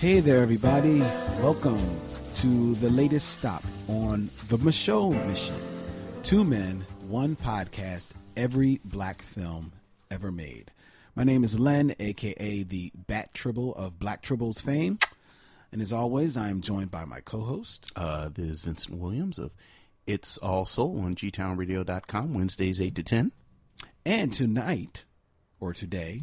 Hey there, everybody. Welcome to the latest stop on the Micheaux Mission. Two men, one podcast, every black film ever made. My name is Len, aka the Bat Tribble of Black Tribbles fame. And as always, I am joined by my co host. Uh, this is Vincent Williams of It's All Soul on gtownradio.com, Wednesdays 8 to 10. And tonight, or today,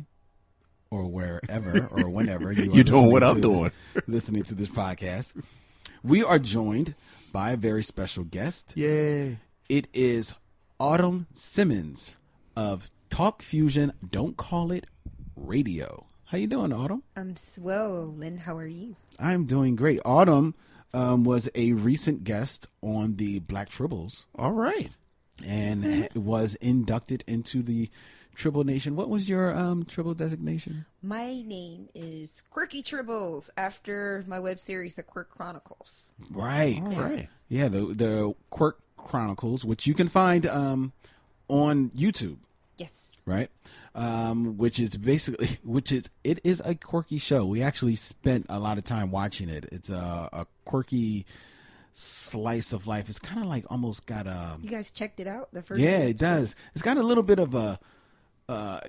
or wherever, or whenever you are You're doing what I'm to- doing. listening to this podcast, we are joined by a very special guest. Yay. It is Autumn Simmons of Talk Fusion. Don't call it radio. How you doing, Autumn? I'm swell, Lynn. How are you? I'm doing great. Autumn um, was a recent guest on the Black Tribbles All right. and ha- was inducted into the Tribble Nation. What was your um, Tribble designation? My name is Quirky Tribbles after my web series, The Quirk Chronicles. Right. All right. Yeah, the the Quirk Chronicles, which you can find um, on YouTube. Yes. right? Um, which is basically, which is, it is a quirky show. We actually spent a lot of time watching it. It's a, a quirky slice of life. It's kind of like almost got a, You guys checked it out? The first yeah, episode? it does. It's got a little bit of a, uh,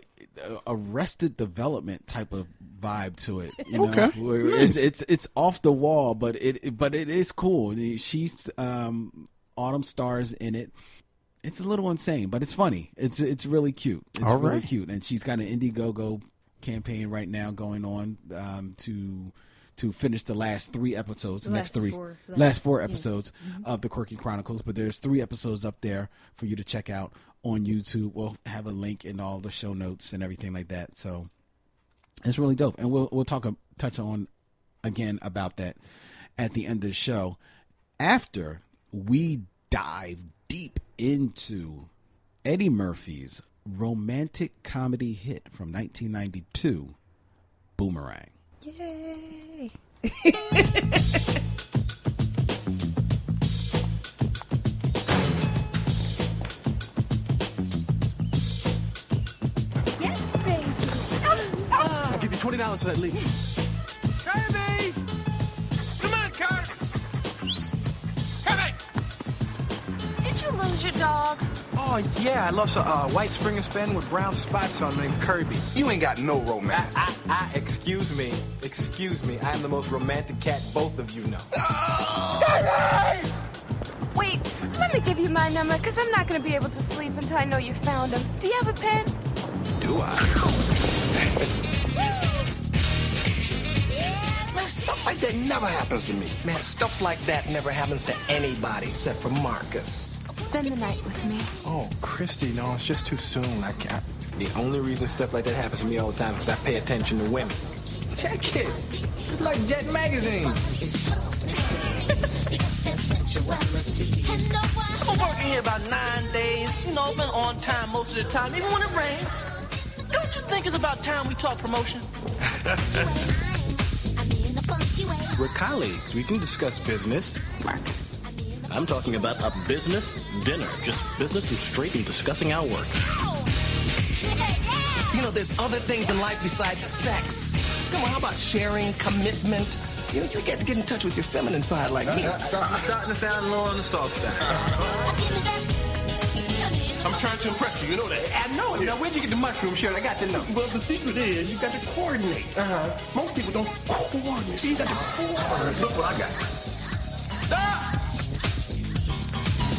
arrested development type of vibe to it. You know? Okay. Where Nice. it's, it's it's off the wall, but it it- but it is cool. She's um, Autumn stars in it. It's a little insane, but it's funny. It's it's really cute. It's All really right. cute, and she's got an Indiegogo campaign right now going on um, to to finish the last three episodes. The The next three, four. last four Yes. Mm-hmm. episodes of the Quirky Chronicles. But there's three episodes up there for you to check out on YouTube. We'll have a link in all the show notes and everything like that. So it's really dope, and we'll we'll talk touch on again about that at the end of the show after we dive deep into Eddie Murphy's romantic comedy hit from 1992, Boomerang. Yay. $20 for that lead. Kirby! Come on, Kirby! Kirby! Did you lose your dog? Oh, yeah, I lost a uh, white Springer Spaniel with brown spots on named Kirby. You ain't got no romance. I, I, I, excuse me, excuse me. I am the most romantic cat both of you know. Oh! Kirby! Wait, let me give you my number, because I'm not going to be able to sleep until I know you found him. Do you have a pen? Do I? stuff like that never happens to me. Man, stuff like that never happens to anybody except for Marcus. Spend the night with me. Oh, Christy, no, it's just too soon. I can't. The only reason stuff like that happens to me all the time is because I pay attention to women. Check it. It's like Jet Magazine. I've been working here about nine days. You know, I've been on time most of the time, even when it rains. Don't you think it's about time we talk promotion? We're colleagues. We can discuss business. Marcus. I'm talking about a business dinner. Just business and straight and discussing our work. You know, there's other things in life besides sex. Come on, how about sharing, commitment? You know, you get to get in touch with your feminine side like me. Starting to sound a little on the soft side. I'm trying to impress you, you know that. I know it. Now, where'd you get the mushroom Sharon? I got to know. Well, the secret is you got to coordinate. Uh-huh. Most people don't coordinate. See, you got to coordinate. Look what I got.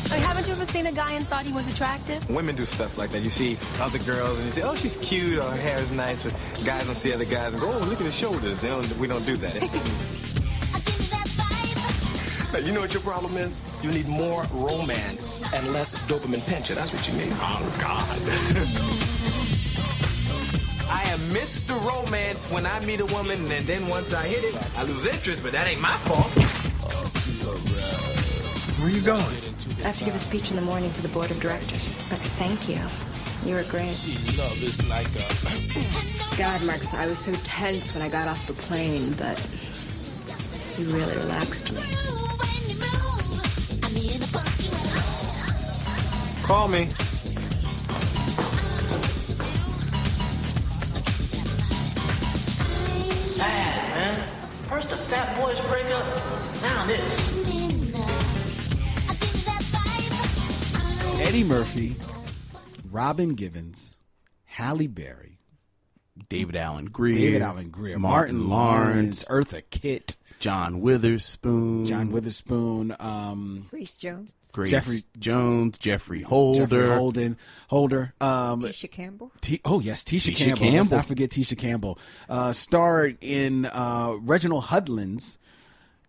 Like, haven't you ever seen a guy and thought he was attractive? Women do stuff like that. You see other girls and you say, oh, she's cute or her hair is nice. But guys don't see other guys and go, oh, look at his shoulders. They don't, we don't do that. Now, you know what your problem is? You need more romance and less dopamine pension. That's what you need. Oh, God. I am Mr. Romance when I meet a woman, and then once I hit it, I lose interest, but that ain't my fault. Where are you going? I have to give a speech in the morning to the board of directors. But thank you. You were great. God, Marcus, I was so tense when I got off the plane, but you really relaxed me. Call me. Sad, man. First the Fat Boys break up, now this. Eddie Murphy, Robin Givens, Halle Berry, David Alan Grier, David Alan Grier, Martin, Martin, Lawrence, Lawrence, Eartha Kitt, John Witherspoon, John Witherspoon, um, Grace Jones, Grace Jeffrey- Jones, Geoffrey Holder, Jeffrey Holden, Holder, um, Tisha Campbell. T- oh yes, Tisha, Tisha Campbell. Let's not forget Tisha Campbell. Uh, starred in uh, Reginald Hudlin's,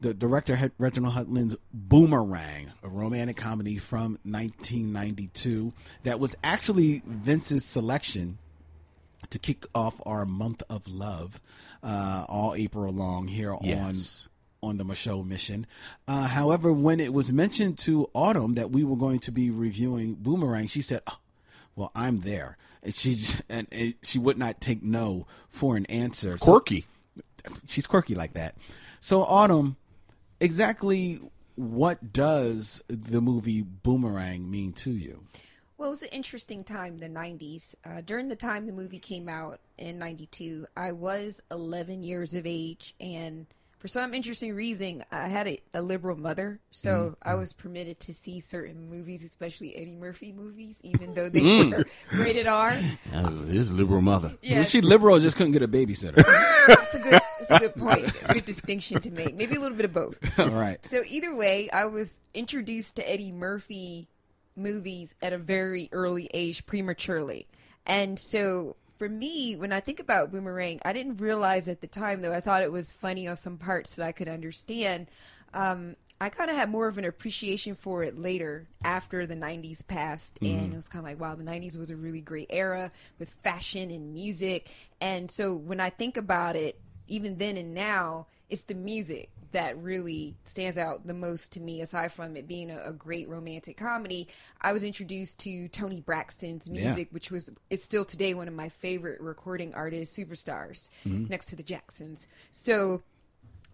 the director Hed- Reginald Hudlin's Boomerang, a romantic comedy from 1992 that was actually Vince's selection to kick off our month of love uh, all April long here Yes. on on the Micheaux mission. Uh, however, when it was mentioned to Autumn that we were going to be reviewing Boomerang, she said, oh, "Well, I'm there." And she just, and, and she would not take no for an answer. So- quirky. she's quirky like that. So Autumn, exactly what does the movie Boomerang mean to you? Well, it was an interesting time, the 90s. Uh, during the time the movie came out in 92, I was 11 years of age, and for some interesting reason, I had a, a liberal mother, so I was permitted to see certain movies, especially Eddie Murphy movies, even though they were rated R. Uh, his liberal mother. Yeah, Was she liberal just couldn't get a babysitter? that's a good, that's a good point. It's a good distinction to make. Maybe a little bit of both. All right. So either way, I was introduced to Eddie Murphy movies at a very early age, prematurely. And so for me, when I think about Boomerang, I didn't realize at the time, though I thought it was funny on some parts that I could understand. Um, I kind of had more of an appreciation for it later after the 90s passed. And it was kind of like, wow, the 90s was a really great era with fashion and music. And so when I think about it, even then and now, it's the music that really stands out the most to me aside from it being a, a great romantic comedy i was introduced to toni braxton's Yeah. music which was is still today one of my favorite recording artists superstars Mm-hmm. next to the jacksons so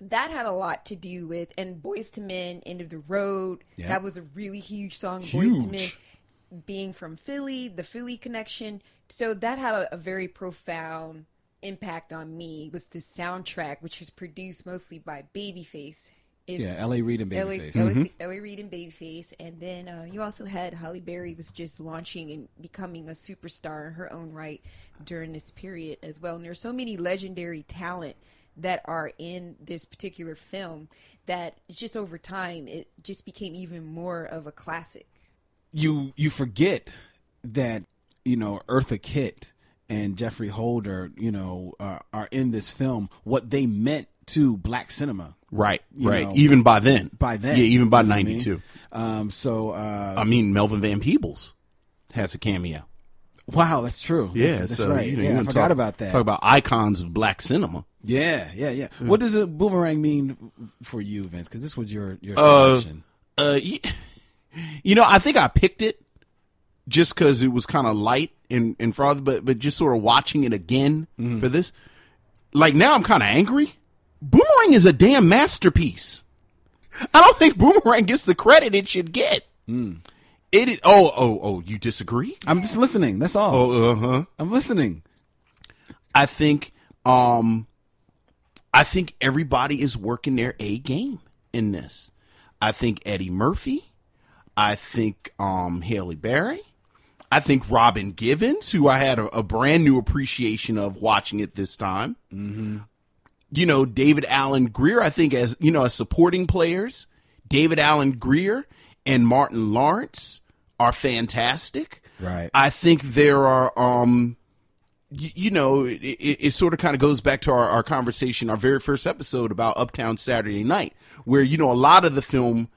that had a lot to do with and Boyz II Men end of the road Yeah. that was a really huge song Boyz II Men being from philly the philly connection so that had a, a very profound impact on me was the soundtrack which was produced mostly by babyface If- Yeah, L.A. Reid and LA, Babyface. LA, LA Reid and Babyface, and then uh, you also had Halle Berry was just launching and becoming a superstar in her own right during this period as well. And there's so many legendary talent that are in this particular film that just over time it just became even more of a classic. you you forget that you know Eartha Kitt and Geoffrey Holder, you know, are, are in this film. What they meant to black cinema Right, right. know, even by then. by then. Yeah, even by you know what I mean? 92. Um, so uh, I mean, Melvin Van Peebles has a cameo. wow, that's true. Yeah, that's, that's so, right. you know, yeah, I forgot talk- about that. Talk about icons of black cinema. yeah, yeah, yeah. What does a boomerang mean for you, Vince? Because this was your your Uh, selection. Uh, y- you know, I think I picked it just because it was kind of light and and frothy, but but just sort of watching it again Mm-hmm. for this, like now I'm kind of angry. Boomerang is a damn masterpiece. I don't think Boomerang gets the credit it should get. Hmm. It is. Oh, oh, oh! You disagree? I'm just listening. That's all. Oh, uh huh. I'm listening. I think um I think everybody is working their A game in this. I think Eddie Murphy, I think um Halle Berry, I think Robin Givens, who I had a, a brand new appreciation of watching it this time. Mm-hmm. You know, David Alan Grier, I think as you know, as supporting players, David Alan Grier and Martin Lawrence are fantastic. Right. I think there are um you know, it, it, it sort of kind of goes back to our, our conversation, our very first episode about Uptown Saturday Night, where, you know, a lot of the film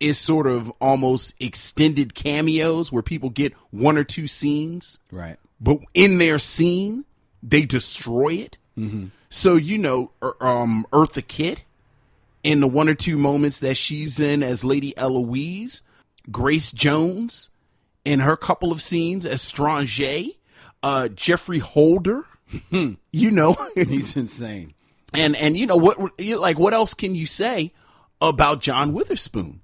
is sort of almost extended cameos where people get one or two scenes, Right. but in their scene, they destroy it. So, you know, er- um, Eartha Kitt, in the one or two moments that she's in as Lady Eloise, Grace Jones in her couple of scenes as Strange, uh, Geoffrey Holder, you know, He's insane. and and you know what, like what else can you say about John Witherspoon?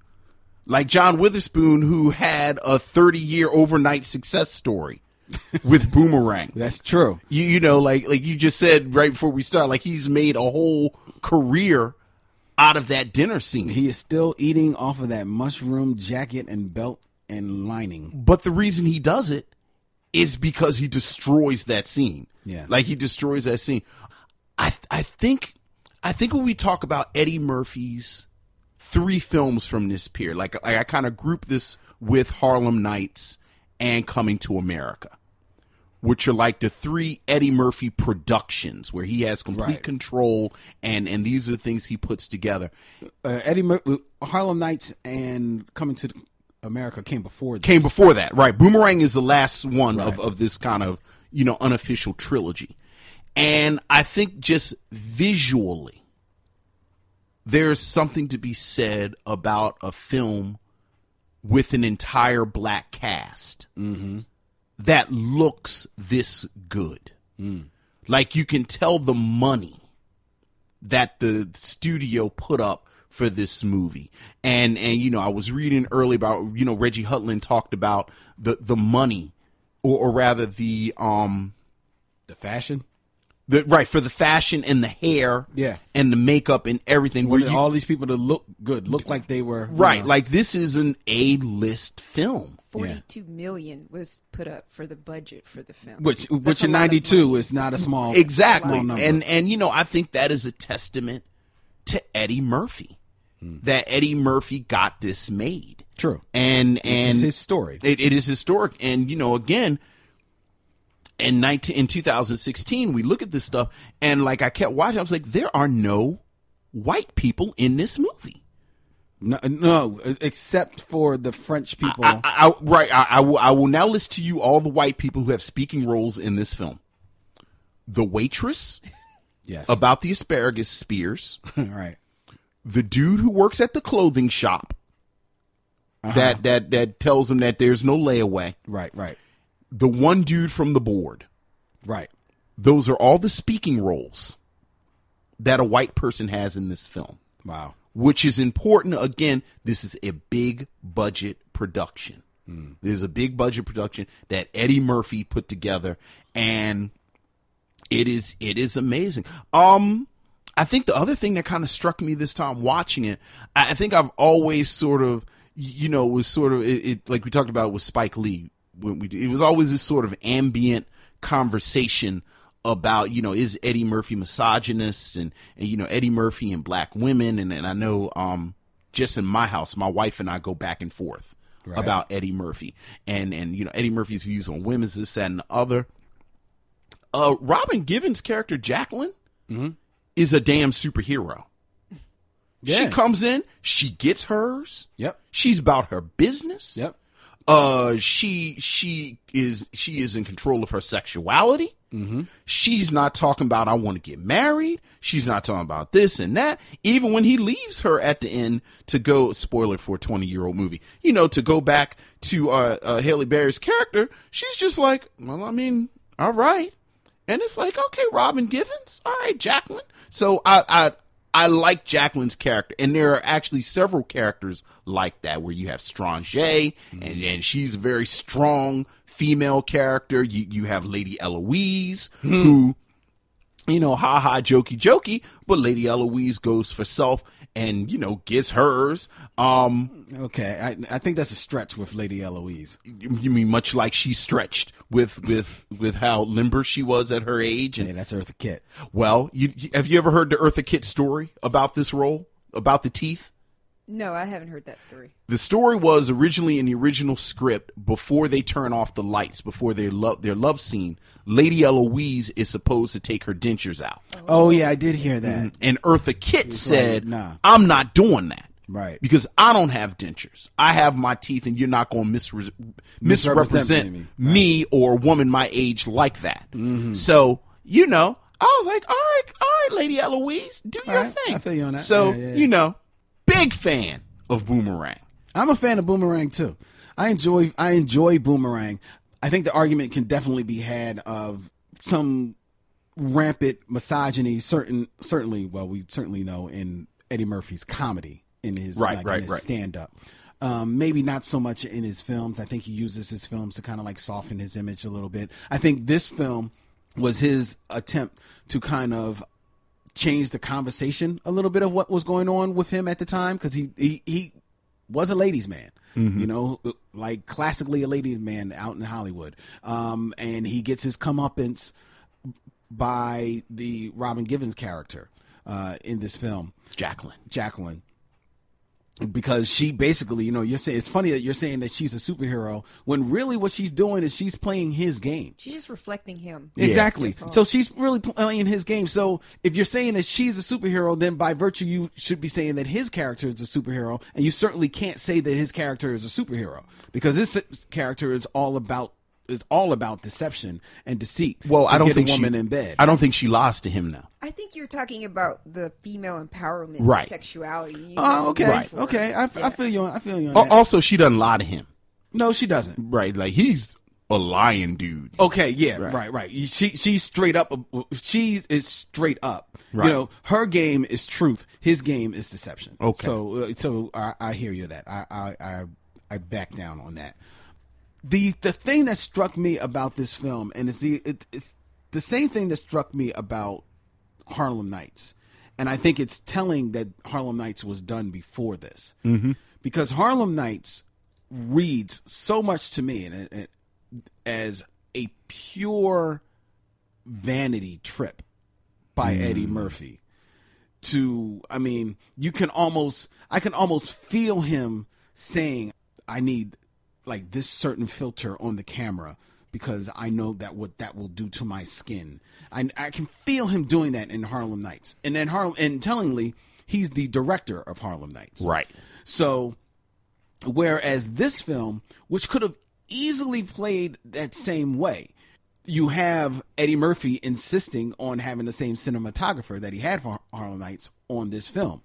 Like John Witherspoon, who had a 30 year overnight success story. with Boomerang. That's true. You you know, like like you just said right before we start, like he's made a whole career out of that dinner scene. He is still eating off of that mushroom jacket and belt and lining. But the reason he does it is because he destroys that scene. Yeah. Like he destroys that scene. I I think I think when we talk about Eddie Murphy's three films from this period, like, like I kind of group this with Harlem Nights and Coming to America, which are like the three Eddie Murphy productions where he has complete Right. control and and these are the things he puts together. Uh, Eddie Mur- Harlem Nights and Coming to America came before. This. came before that, right? Boomerang is the last one of, of this kind of you know unofficial trilogy, and I think just visually, there's something to be said about a film with an entire black cast that looks this good. Like you can tell the money that the studio put up for this movie. And and you know, I was reading early about you know Reggie Hudlin talked about the the money or, or rather the um The fashion. The right for the fashion and the hair Yeah. and the makeup and everything where Wanted all these people to look good, look like they were you right know, like this is an A-list film. Forty-two million was put up for the budget for the film. which That's which in '92 is not a small exactly small number. and and you know i think that is a testament to eddie murphy hmm. that eddie murphy got this made True. and and is his story. it, it is historic and you know again in 19 in 2016 we look at this stuff and like i kept watching i was like there are no white people in this movie no, no, except for the French people. I, I, right I, I will i will now list to you all the white people who have speaking roles in this film the waitress yes. about the asparagus spears right. the dude who works at the clothing shop Uh-huh. that that that tells him that there's no layaway. Right. Right. The one dude from the board. Right. Those are all the speaking roles that a white person has in this film, Wow. which is important. Again, this is a big budget production. There's a big budget production that Eddie Murphy put together, and it is it is amazing. Um, I think the other thing that kind of struck me this time watching it, I I think I've always sort of, you know, was sort of it, it like we talked about with Spike Lee when we it was always this sort of ambient conversation about you know is Eddie Murphy misogynist and, and you know Eddie Murphy and black women and and I know um just in my house my wife and I go back and forth about Eddie Murphy and and you know Eddie Murphy's views on women's this that and the other. Uh, Robin Givens' character Jacqueline is a damn superhero. She comes in, she gets hers. Yep. She's about her business. Yep. Uh, she she is she is in control of her sexuality. Mm-hmm. She's not talking about I want to get married. She's not talking about this and that. Even when he leaves her at the end to go, spoiler for a twenty year old movie, you know, to go back to uh, uh, Halle Berry's character, she's just like, well, I mean, all right. And it's like, okay, Robin Givens, all right, Jacqueline. So I, I, I like Jacqueline's character, and there are actually several characters like that where you have Strange, and mm-hmm. and she's a very strong female character. You you have Lady Eloise, hmm. who you know, ha ha, jokey, jokey, but Lady Eloise goes for self and, you know, gets hers. Um, Okay. I I think that's a stretch with Lady Eloise. you mean much like she stretched with, with, with how limber she was at her age? And Yeah, that's Eartha Kitt. well, you, you- have you ever heard the Eartha Kitt story about this role? About the teeth? No, I haven't heard that story. The story was originally in the original script before they turn off the lights, before their love their love scene. Lady Eloise is supposed to take her dentures out. Oh yeah, I did hear that. And Eartha Kitt said, nah. I'm not doing that. Right. Because I don't have dentures. I have my teeth, and you're not going to misre- misrepresent me. me, or a woman my age like that. Mm-hmm. So, you know, I was like, all right, all right, Lady Eloise, do your right, thing. I feel you on that. So, Yeah, yeah, yeah. you know, big fan of Boomerang. I'm a fan of Boomerang too. I enjoy I enjoy Boomerang. I think the argument can definitely be had of some rampant misogyny. Certain certainly, well, we certainly know in Eddie Murphy's comedy in his Right, like, right, right. stand up. Um, maybe not so much in his films. I think he uses his films to kind of like soften his image a little bit. I think this film was his attempt to kind of change the conversation a little bit of what was going on with him at the time because he, he he was a ladies' man. You know, like classically a ladies' man out in Hollywood, um, and he gets his comeuppance by the Robin Givens character uh, in this film, Jacqueline. Jacqueline. Because she basically, you know, you're saying it's funny that you're saying that she's a superhero when really what she's doing is she's playing his game. She's just reflecting him. Exactly. All. So she's really playing his game. So if you're saying that she's a superhero, then by virtue you should be saying that his character is a superhero, and you certainly can't say that his character is a superhero because his character is all about is all about deception and deceit. Well, to I don't get think a woman she, in bed. I don't think she lost to him now. I think you're talking about the female empowerment, Right. sexuality. Oh, used okay, Right. okay. I, I feel you. On, I feel you. On Al- that. Also, she doesn't lie to him. no, she doesn't. Right. Like he's a lying dude. Okay, yeah, Right. right, right. She she's straight up. She is straight up. Right. You know, her game is truth. His game is deception. Okay. So uh, so I, I hear you. That I, I I I back down on that. The the thing that struck me about this film, and it's the it, it's the same thing that struck me about Harlem Nights, and I think it's telling that Harlem Nights was done before this, mm-hmm. because Harlem Nights reads so much to me, and it, as a pure vanity trip by Eddie Murphy. To, I mean, you can almost, I can almost feel him saying, "I need like this certain filter on the camera." Because I know that what that will do to my skin, I, I can feel him doing that in Harlem Nights, and then Harlem, and tellingly, he's the director of Harlem Nights, Right. so, whereas this film, which could have easily played that same way, you have Eddie Murphy insisting on having the same cinematographer that he had for Harlem Nights on this film,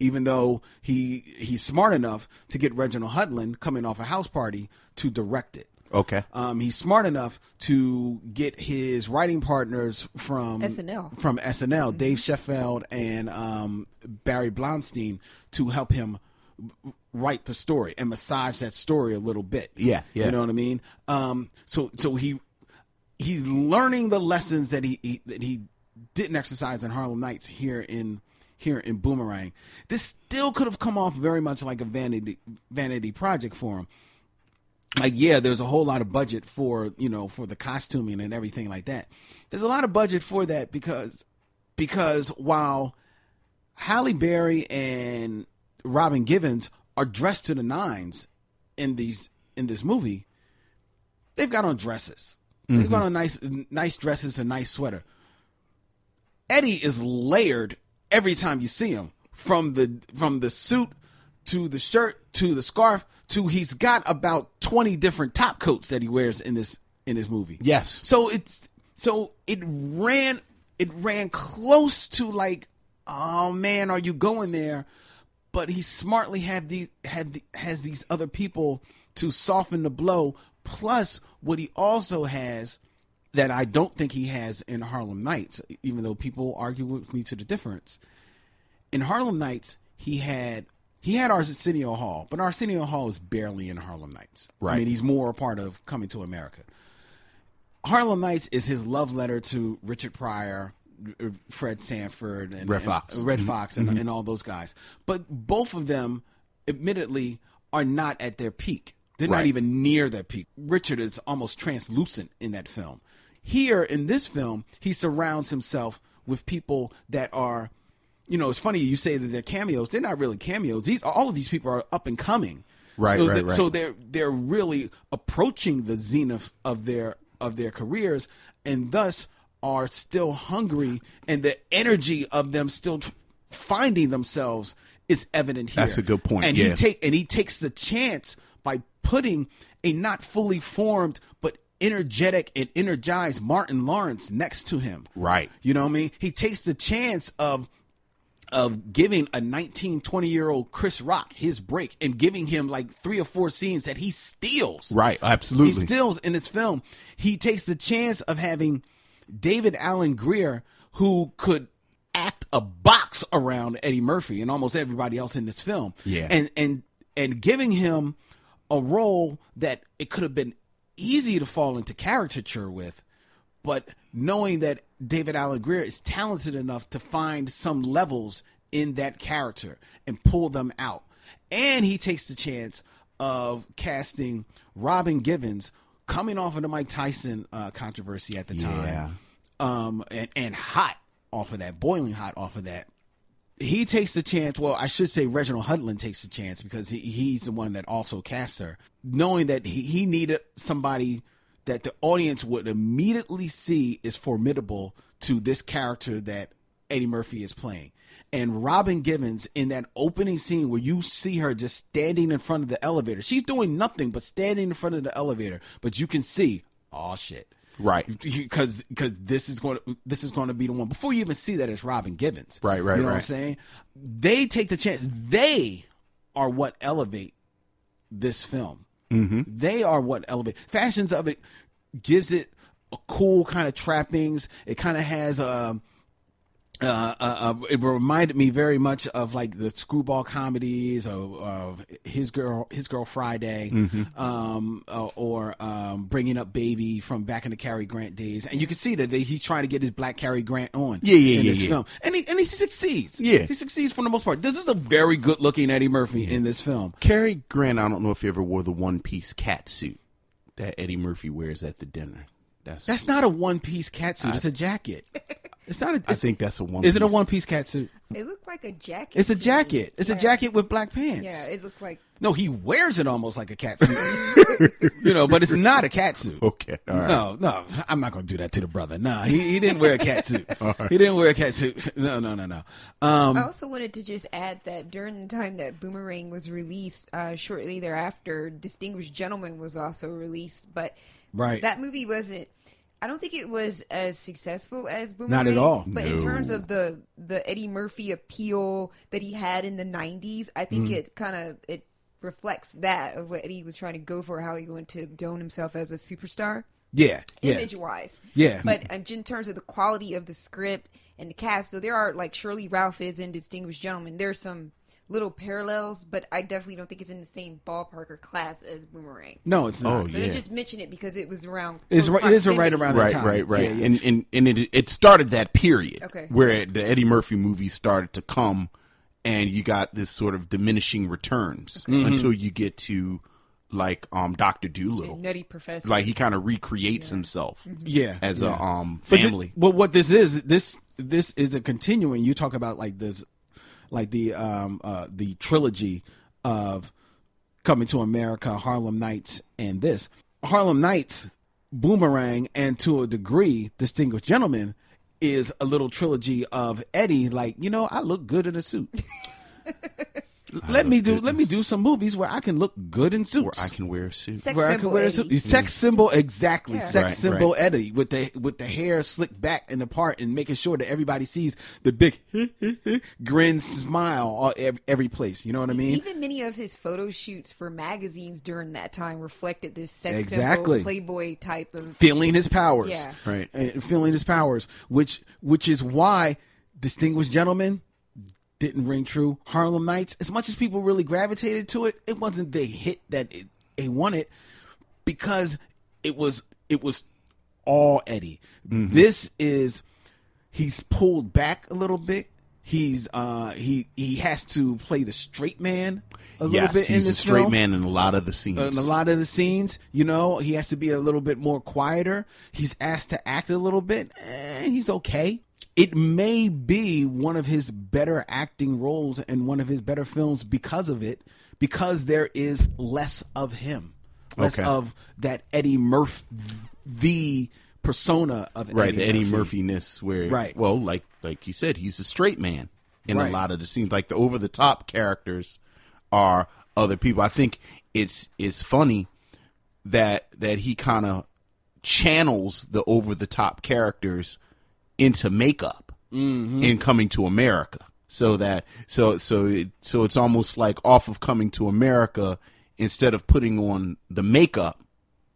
even though he he's smart enough to get Reginald Hudlin coming off a house party to direct it. Okay. Um, he's smart enough to get his writing partners from SNL. from SNL, Dave Sheffield and um, Barry Blaustein, to help him write the story and massage that story a little bit. Yeah, yeah. You know what I mean? Um, so so he he's learning the lessons that he, he that he didn't exercise in Harlem Nights here in here in Boomerang. This still could have come off very much like a vanity vanity project for him. Like yeah there's a whole lot of budget for you know for the costuming and everything like that. There's a lot of budget for that because because while Halle Berry and Robin Givens are dressed to the nines in these in this movie they've got on dresses they've got on nice nice dresses and nice sweater. Eddie is layered every time you see him. From the from the suit to the shirt to the scarf to he's got about 20 different top coats that he wears in this in this movie. Yes. So it's so it ran it ran close to like oh man are you going there? But he smartly had these had the, has these other people to soften the blow. Plus what he also has that I don't think he has in Harlem Nights even though people argue with me to the difference in Harlem Nights, he had he had Arsenio Hall, but Arsenio Hall is barely in Harlem Nights. Right. I mean, he's more a part of Coming to America. Harlem Nights is his love letter to Richard Pryor, Fred Sanford, and Red and- Foxx. Red mm-hmm. Foxx, and, mm-hmm. and all those guys. But both of them, admittedly, are not at their peak. They're not even near that peak. Richard is almost translucent in that film. Here in this film, he surrounds himself with people that are you know, it's funny you say that they're cameos. They're not really cameos. These all of these people are up and coming. Right, so right, that- right. So they're they're really approaching the zenith of their of their careers, and thus are still hungry, and the energy of them still tr- finding themselves is evident here. That's a good point. And yeah. he take and he takes the chance putting a not fully formed but energetic and energized Martin Lawrence next to him. Right. You know what I mean? He takes the chance of of giving a 19, 20 year old Chris Rock his break and giving him like three or four scenes that he steals. Right, absolutely. He steals in this film. He takes the chance of having David Alan Grier, who could act a box around Eddie Murphy and almost everybody else in this film. Yeah. And and and giving him a role that it could have been easy to fall into caricature with, but knowing that David Alan Grier is talented enough to find some levels in that character and pull them out. And he takes the chance of casting Robin Givens coming off of the Mike Tyson uh, controversy at the time. Yeah. Um, and, and hot off of that, boiling hot off of that he takes the chance. Well, I should say Reginald Hudlin takes the chance because he, he's the one that also cast her, knowing that he, he needed somebody that the audience would immediately see is formidable to this character that Eddie Murphy is playing. And Robin Givens in that opening scene where you see her just standing in front of the elevator, she's doing nothing but standing in front of the elevator, but you can see, oh shit, Right. because because this is going to this is going to be the one before you even see that it's Robin Givens, Right, right, You know what I'm saying? They take the chance. They are what elevate this film. Mm-hmm. They are what elevate fashions of it gives it a cool kind of trappings. It kind of has a. Uh, uh, uh, it reminded me very much of like the screwball comedies of, of his girl, his girl Friday, Mm-hmm. um, uh, or um, bringing up baby from back in the Cary Grant days, and you can see that they, he's trying to get his black Cary Grant on, Yeah, yeah, in yeah, this yeah. film, and he and he succeeds, Yeah. he succeeds for the most part. This is a very good looking Eddie Murphy in this film. Cary Grant, I don't know if he ever wore the one piece cat suit that Eddie Murphy wears at the dinner. That's That's not a one piece cat suit; it's a jacket. It's not a. I it's- think that's a one. Is it a one piece cat suit? It looks like a jacket. It's a to me. jacket. It's a jacket with black pants. Yeah, it looked like No, he wears it almost like a cat suit. you know, but it's not a cat suit. Okay, all right. No, no, I'm not going to do that to the brother. Nah, he, he didn't wear a cat suit. He didn't wear a cat suit. No, no, no, no. Um, I also wanted to just add that during the time that Boomerang was released, uh, shortly thereafter, Distinguished Gentleman was also released. But Right. that movie wasn't. I don't think it was as successful as Boomerang. Not at all. But in terms of the the Eddie Murphy appeal that he had in the '90s, I think Mm. it kind of it reflects that of what Eddie was trying to go for, how he wanted to dome himself as a superstar yeah, yeah. image wise. Yeah. But in terms of the quality of the script and the cast, so there are like Shirley Ralph is in Distinguished Gentleman. There's some little parallels, but I definitely don't think it's in the same ballpark or class as Boomerang. No, it's not. Oh, But. I just mention it because it was around. It's close right- it is right proximity. around that right, time. right, right. Yeah, yeah. And and and it it started that period Okay. where the Eddie Murphy movies started to come, and you got this sort of diminishing returns Mm-hmm. until you get to like um Doctor Doolittle. Nutty Professor. Like he kind of recreates himself Yeah, as yeah. a um But thi- family. well, what this is, this this is a continuing. You talk about like this, like the um uh the trilogy of Coming to America, Harlem Nights, and this Harlem Nights, Boomerang, and to a degree, Distinguished Gentleman is a little trilogy of Eddie. Like you know, I look good in a suit. let me do let me do some movies where I can look good in suits where I can wear a suit. Sex where I can wear a Eddie. suit. Sex mm. symbol, exactly. Yeah. Sex Right, symbol right. Eddie with the with the hair slicked back in the part and making sure that everybody sees the big grin smile all every, every place. You know what I mean? Even many of his photo shoots for magazines during that time reflected this sex Exactly. symbol Playboy type of. feeling his powers. Yeah. Right. And feeling his powers, which which is why distinguished gentlemen didn't ring true. Harlem Nights, as much as people really gravitated to it, it wasn't the hit that it, it wanted because it was it was all Eddie. This is he's pulled back a little bit. He's uh he he has to play the straight man a little yes, bit in he's a this straight film man in a lot of the scenes. in a lot of the scenes, you know, he has to be a little bit more quieter. He's asked to act a little bit. Eh, he's okay. It may be one of his better acting roles and one of his better films because of it, because there is less of him, less Okay. of that Eddie Murphy, the persona of right, the Eddie Murphy ness where Right. well, like like you said, he's a straight man in Right. a lot of the scenes. Like the over the top characters are other people. I think it's it's funny that that he kind of channels the over the top characters into makeup in coming to America. So that so so it, so it's almost like off of coming to America instead of putting on the makeup,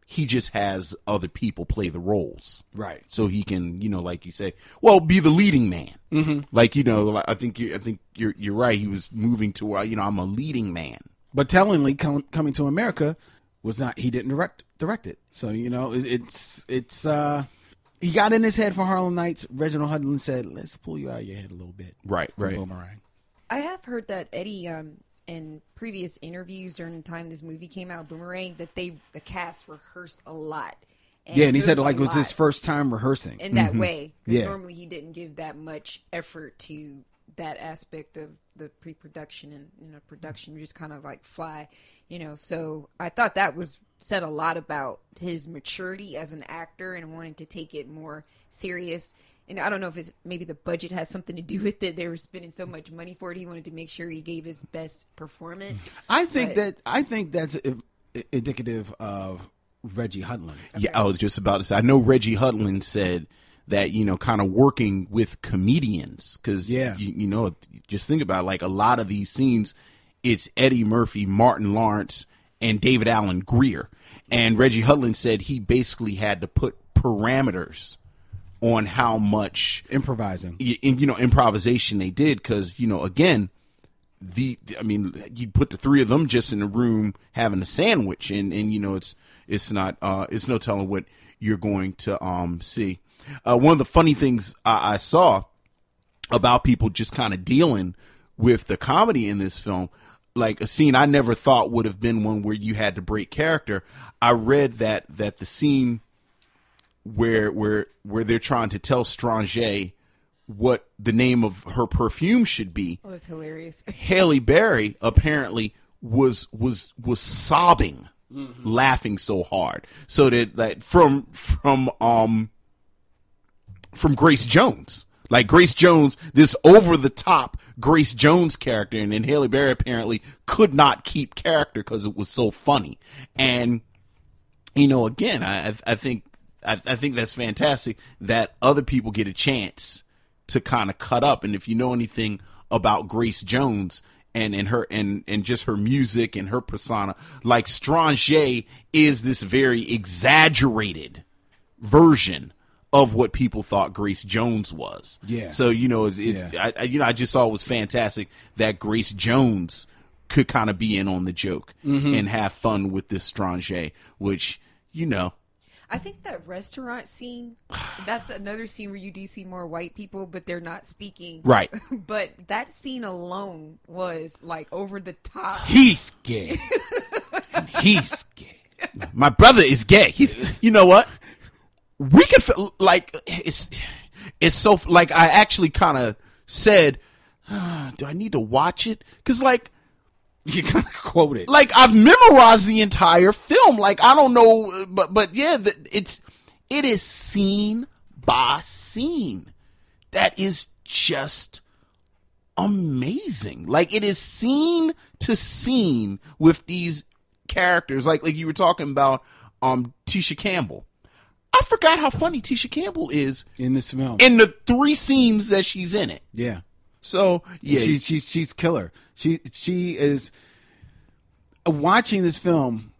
he just has other people play the roles. Right. So he can, you know, like you say, well, be the leading man. Mm-hmm. Like you know, I think you, I think you're you're right. He was moving to, uh, you know, I'm a leading man But tellingly, Com- coming to America was not. He didn't direct direct it. So you know, it, it's it's. uh He got in his head for Harlem Nights. Reginald Hudlin said, "Let's pull you out of your head a little bit." Right, right. Boomerang. I have heard that Eddie, um, in previous interviews during the time this movie came out, Boomerang, that they the cast rehearsed a lot. yeah, and he said like it was his first time rehearsing in that Mhm. way. 'cause Yeah, normally he didn't give that much effort to that aspect of the pre-production and you know production. You just kind of like fly, you know. So I thought that was said a lot about his maturity as an actor and wanting to take it more serious. And I don't know if it's maybe the budget has something to do with it. They were spending so much money for it. He wanted to make sure he gave his best performance. I think But- that I think that's i- i- indicative of Reggie Hudlin. Yeah, I was just about to say. I know Reggie Hudlin said that you know, kind of working with comedians because Yeah. you, you know, just think about it, like a lot of these scenes, it's Eddie Murphy, Martin Lawrence, and David Alan Grier, and Reggie Hudlin said he basically had to put parameters on how much improvising, y- in, you know, improvisation they did because you know, again, the I mean, you put the three of them just in a room having a sandwich, and and you know, it's it's not uh, it's no telling what you're going to um see. Uh, one of the funny things I, I saw about people just kind of dealing with the comedy in this film, like a scene I never thought would have been one where you had to break character. I read that that the scene where where where they're trying to tell Stranger what the name of her perfume should be. Oh, that's hilarious. Halle Berry apparently was was was sobbing, laughing so hard, so that that from from um from Grace Jones. Like Grace Jones, this over the top Grace Jones character, and then Halle Berry apparently could not keep character because it was so funny. And you know, again, I I- think I, I think that's fantastic that other people get a chance to kind of cut up. And if you know anything about Grace Jones and and her and and just her music and her persona, like Strange is this very exaggerated version of what people thought Grace Jones was. Yeah. So you know, it's, it's Yeah. I, I, you know I just saw it was fantastic that Grace Jones could kind of be in on the joke Mhm. and have fun with this Stranger, which you know. I think that restaurant scene, that's another scene where you do see more white people, but they're not speaking. Right. but that scene alone was like over the top. He's gay. He's gay. My brother is gay. He's. You know what? We could feel like it's. It's so like I actually kind of said, "Ah, "Do I need to watch it?" Because like you kind of quote it. Like I've memorized the entire film. Like I don't know, but but yeah, the, it's it is scene by scene. That is just amazing. Like it is scene to scene with these characters. Like like you were talking about um Tisha Campbell. I forgot how funny Tisha Campbell is in this film. In the three scenes that she's in it. Yeah. So yeah, she, she's she's killer. She she is watching this film.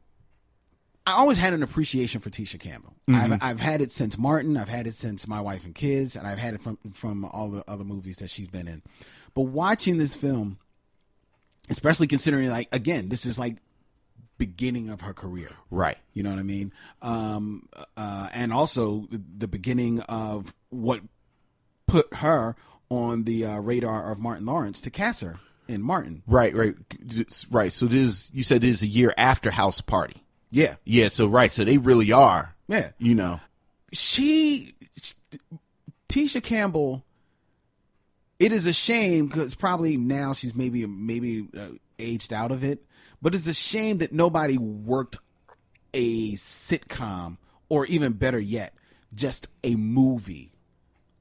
I always had an appreciation for Tisha Campbell. Mhm. I've I've had it since Martin. I've had it since My Wife and Kids, and I've had it from from all the other movies that she's been in. But watching this film, especially considering like again, this is like beginning of her career. Right. You know what I mean? Um, uh, and also the, beginning of what put her on the uh, radar of Martin Lawrence to cast her in Martin. Right, right, right. So this is you said this is a year after House Party. Yeah. Yeah. So right. So they really are. Yeah. You know. She, Tisha Campbell. It is a shame because probably now she's maybe maybe uh, aged out of it, but it's a shame that nobody worked a sitcom or even better yet, just a movie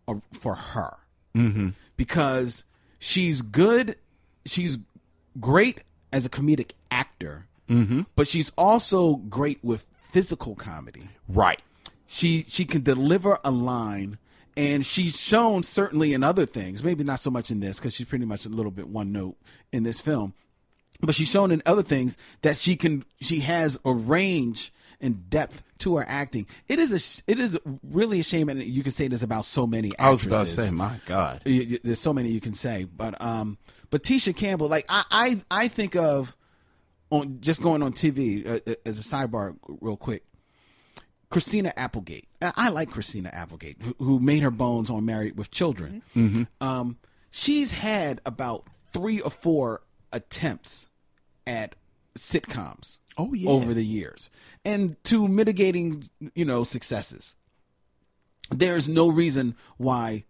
uh, for her Mm-hmm. because she's good, she's great as a comedic actor, Mm-hmm. but she's also great with physical comedy. Right. She she can deliver a line, and she's shown certainly in other things, maybe not so much in this because she's pretty much a little bit one note in this film, but she's shown in other things that she can she has a range and depth to her acting. It is a it is really a shame, and you can say this about so many. I was about to say, my God. There's so many you can say, but um, but Tisha Campbell, like I I I think of on just going on TV uh, uh, as a sidebar, real quick. Christina Applegate. I like Christina Applegate, who, who made her bones on Married with Children. Um, she's had about three or four attempts at sitcoms. Oh, yeah. over the years, and to mitigating, you know, successes. There's no reason why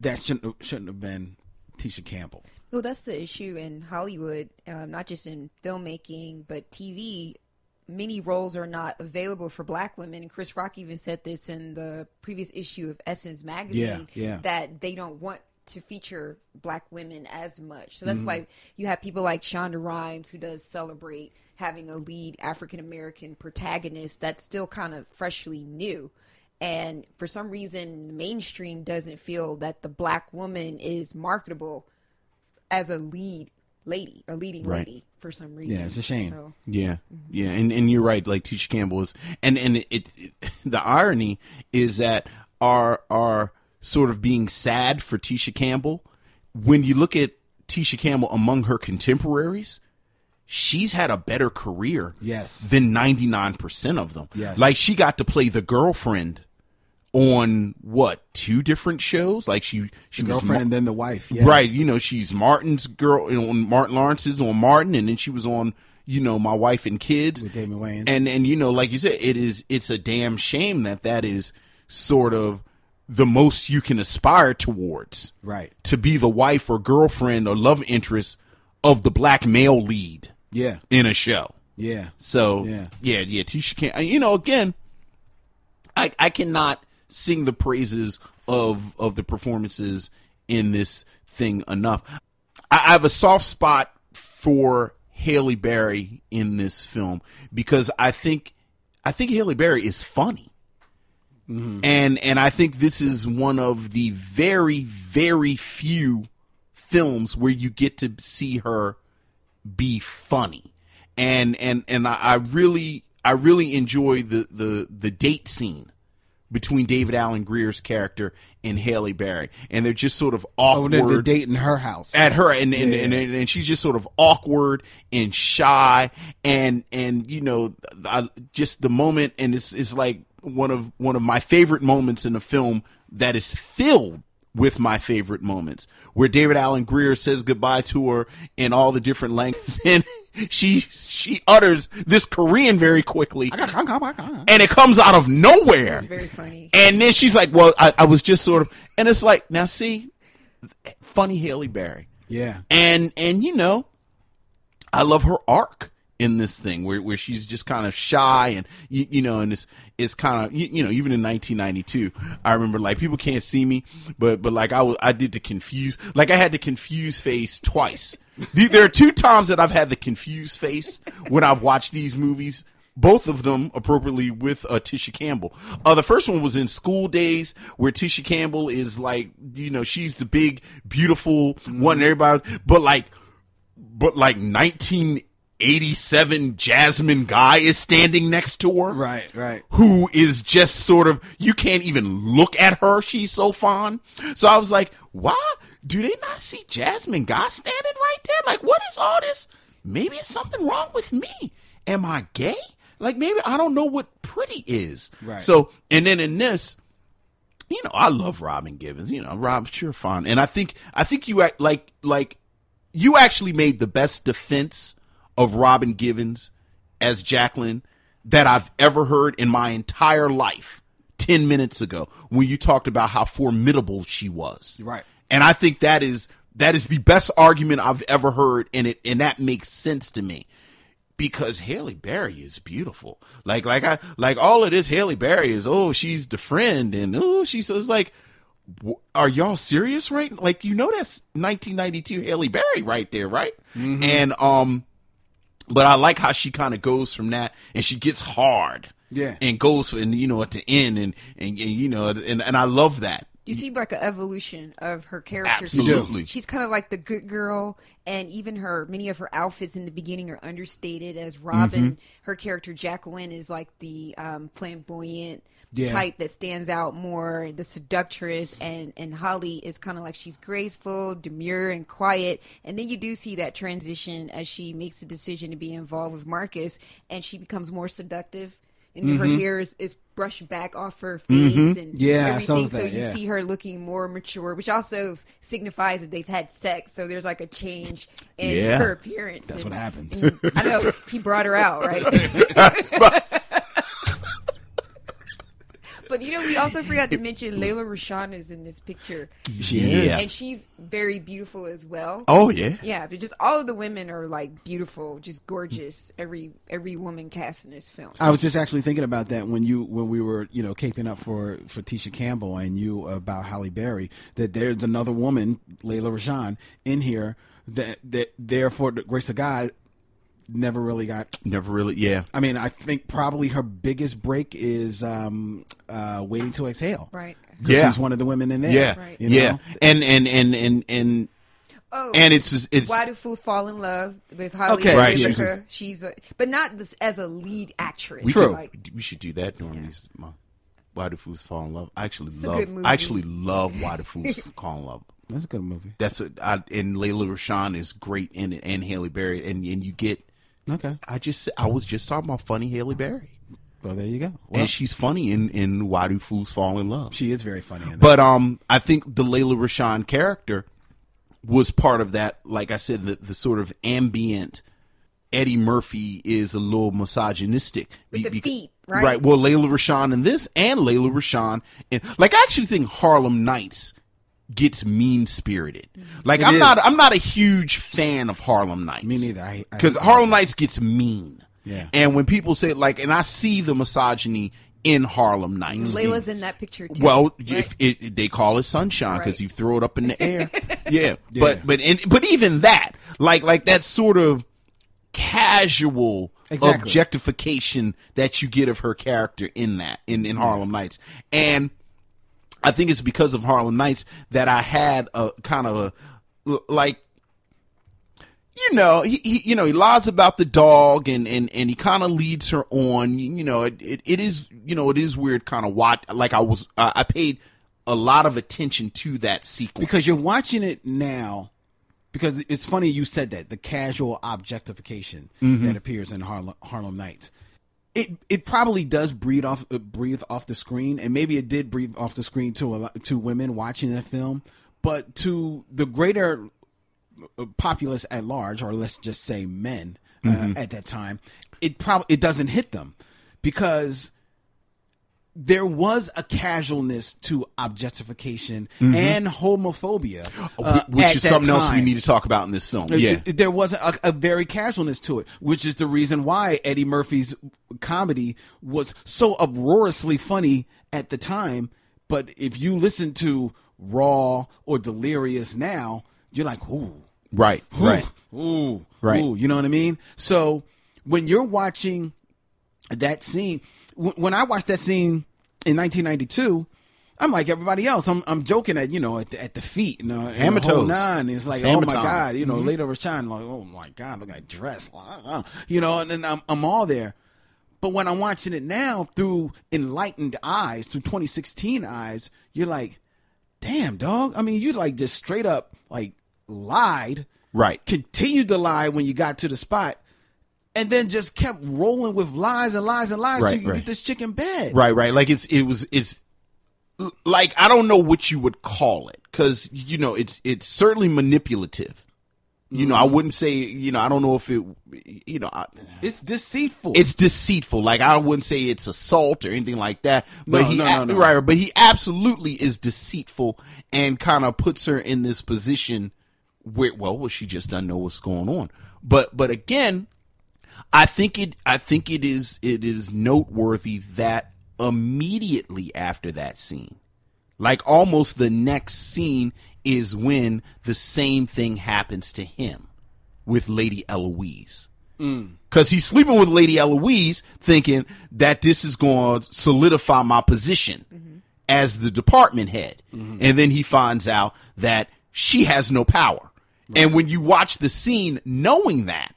that shouldn't shouldn't have been Tisha Campbell. Well, that's the issue in Hollywood, um, not just in filmmaking, but TV. Many roles are not available for black women. And Chris Rock even said this in the previous issue of Essence magazine yeah. that they don't want to feature black women as much. So that's Mm-hmm. why you have people like Shonda Rhimes who does celebrate having a lead African American protagonist that's still kind of freshly new. And for some reason, the mainstream doesn't feel that the black woman is marketable as a lead lady, a leading Right. lady for some reason. Yeah, it's a shame. So, Yeah, yeah, and and you're right. Like Tisha Campbell is, and and it, it the irony is that our our sort of being sad for Tisha Campbell when you look at Tisha Campbell among her contemporaries. She's had a better career, Yes. than ninety nine percent of them. Yes. like she got to play the girlfriend on what two different shows? Like she she The was girlfriend and then the wife. Yeah. Right, you know, she's Martin's girl you know, on Martin Lawrence's on Martin, and then she was on, you know, my wife and kids With Damon Wayans. and and you know, like you said, it is it's a damn shame that that is sort of the most you can aspire towards, Right. To be the wife or girlfriend or love interest of the black male lead Yeah. in a show. Yeah. So Yeah. yeah, yeah, Tisha can't. You know, again, I I cannot sing the praises of of the performances in this thing enough. I, I have a soft spot for Halle Berry in this film because I think I think Halle Berry is funny. Mm-hmm. And and I think this is one of the very very few films where you get to see her be funny. And and and I, I really I really enjoy the the the date scene between David Alan Grier's character and Halle Berry. And they're just sort of Oh, awkward they're, they're dating her house. at her. And and, Yeah. and and and she's just sort of awkward and shy. And and you know I, just the moment and it's it's like one of one of my favorite moments in the film that is filled with my favorite moments where David Alan Grier says goodbye to her in all the different languages and she she utters this Korean very quickly. And it comes out of nowhere. It's very funny. and then she's like well I, I was just sort of and it's like now see funny Halle Berry. Yeah. and and you know i love her arc in this thing where, where she's just kind of shy and you, you know and it's it's kind of you, you know even in 1992 i remember like people can't see me but but like i was i did the confuse like i had the confused face twice there are two times that i've had the confused face when i've watched these movies both of them appropriately with uh, Tisha Campbell. Uh, the first one was in School Daze, where Tisha Campbell is like, you know, she's the big, beautiful one, and everybody, but like, but like 1987 Jasmine Guy is standing next to her. Right, right. Who is just sort of, you can't even look at her. She's so fond. So I was like, why do they not see Jasmine Guy standing right there? Like, what is all this? Maybe it's something wrong with me. Am I gay? Like, maybe I don't know what pretty is. Right. So, and then in this, you know, I love Robin Givens. You know, Rob's sure fun, and I think I think you act like like you actually made the best defense of Robin Givens as Jacqueline that I've ever heard in my entire life. Ten minutes ago, when you talked about how formidable she was, Right. and I think that is that is the best argument I've ever heard, and it and that makes sense to me because Halle Berry is beautiful. Like like I like all of this Halle Berry is oh she's the friend and oh she's like are y'all serious right like you know that's 1992 Halle Berry right there right and um but I like how she kind of goes from that and she gets hard Yeah. and goes and you know at the end and and, and you know and and I love that You see like an evolution of her character. Absolutely. She's kind of like the good girl, and even her many of her outfits in the beginning are understated. As Robin, Mm-hmm. her character Jacqueline is like the um, flamboyant, Yeah. type that stands out more, the seductress, and and Halle is kind of like she's graceful, demure, and quiet. And then you do see that transition as she makes the decision to be involved with Marcus, and she becomes more seductive. And her hair is, is brushed back off her face, and Mm-hmm. Yeah, everything. So that, you yeah. see her looking more mature, which also signifies that they've had sex. So there's like a change in Yeah. her appearance. That's And- what happens. and I know he brought her out, right? but you know, we also forgot to mention Lela Rochon is in this picture, She Yeah. and she's very beautiful as well. Oh yeah. Yeah, but just all of the women are like beautiful, just gorgeous. Every every woman cast in this film. I was just actually thinking about that when you when we were you know caping up for for Tisha Campbell and you about Halle Berry that there's another woman Lela Rochon in here that that therefore the grace of God never really got. Never really. Yeah. I mean, I think probably her biggest break is um, uh, waiting to exhale. Right. 'Cause Yeah. she's one of the women in there. Yeah. Right. you know? Yeah. And and and and and Oh, and it's it's Why do fools fall in love with Holly Okay, right, Whitaker? She's a, but not this, as a lead actress. we True. should Like, we should do that during these. uh, Why do fools fall in love? I actually a love. I actually love Why do fools fall in love. That's a good movie. That's a I, and Lela Rochon is great in it, and Halle Berry, and and you get. Okay. I just I was just talking about funny Halle Berry, Well, there you go. Well, and she's funny in in Why Do Fools Fall in Love. she is very funny in that. But um, I think the Lela Rochon character was part of that. Like I said, the, the sort of ambient. Eddie Murphy is a little misogynistic. With the Be- feet, right? Right. Well, Lela Rochon in this, and Lela Rochon in, like I actually think Harlem Nights gets mean spirited. Mm-hmm. Like It I'm is. not, I'm not a huge fan of Harlem Nights. Me neither. I- I because Harlem Nights gets mean. Yeah. And when people say like, and I see the misogyny in Harlem Nights. Lela's in that picture too. Well, right? if it, they call it sunshine because Right. you throw it up in the air. yeah. but but and, but even that, like like that sort of casual Exactly. objectification that you get of her character in that in in Harlem Nights, and I think it's because of Harlem Nights that I had a kind of a like you know, he, he you know he lies about the dog and and and he kind of leads her on. You, know, it, it it is you know it is weird kind of watch like I was uh, I paid a lot of attention to that sequence because you're watching it now because it's funny you said that the casual objectification Mm-hmm. that appears in Harlem, Harlem Nights. It it probably does breathe off uh, breathe off the screen, and maybe it did breathe off the screen to a lot, to women watching the film, but to the greater uh, populace at large, or let's just say men uh, Mm-hmm. at that time, it probably it doesn't hit them because there was a casualness to objectification and homophobia, uh, Mm-hmm. which is something else we need to talk about in this film. Yeah, there was a, a very casualness to it, which is the reason why Eddie Murphy's comedy was so uproariously funny at the time. But if you listen to Raw or Delirious now, you're like, ooh, right, ooh, right. ooh, Right. ooh, you know what I mean? So when you're watching that scene, w- when I watched that scene in 1992. I'm like everybody else. I'm I'm joking at you know at the, at the feet, you know, and Hammer the whole toes. nine. It's like It's oh my god, you know. Mm-hmm. Lela Rochon, like oh my god, look at that dress, you know. And then I'm I'm all there. But when I'm watching it now through enlightened eyes, through 2016 eyes, you're like, damn, dog. I mean, you like just straight up like lied, Right. continued to lie when you got to the spot, and then just kept rolling with lies and lies and lies so Right, you can right. get this chicken bed. Right, right. Like it's it was it's like I don't know what you would call it because you know it's it's certainly manipulative. You know, I Mm-hmm. wouldn't say you know I don't know if it you know I, It's deceitful. it's deceitful. Like I wouldn't say it's assault or anything like that. But No, he no, no. right, but he absolutely is deceitful and kind of puts her in this position where well, well, she just doesn't know what's going on. But but again, I think it I think it is it is noteworthy that immediately after that scene, like almost the next scene is when the same thing happens to him with Lady Eloise. Mm. Cause he's sleeping with Lady Eloise thinking that this is going to solidify my position mm-hmm. as the department head. Mm-hmm. And then he finds out that she has no power. And when you watch the scene knowing that,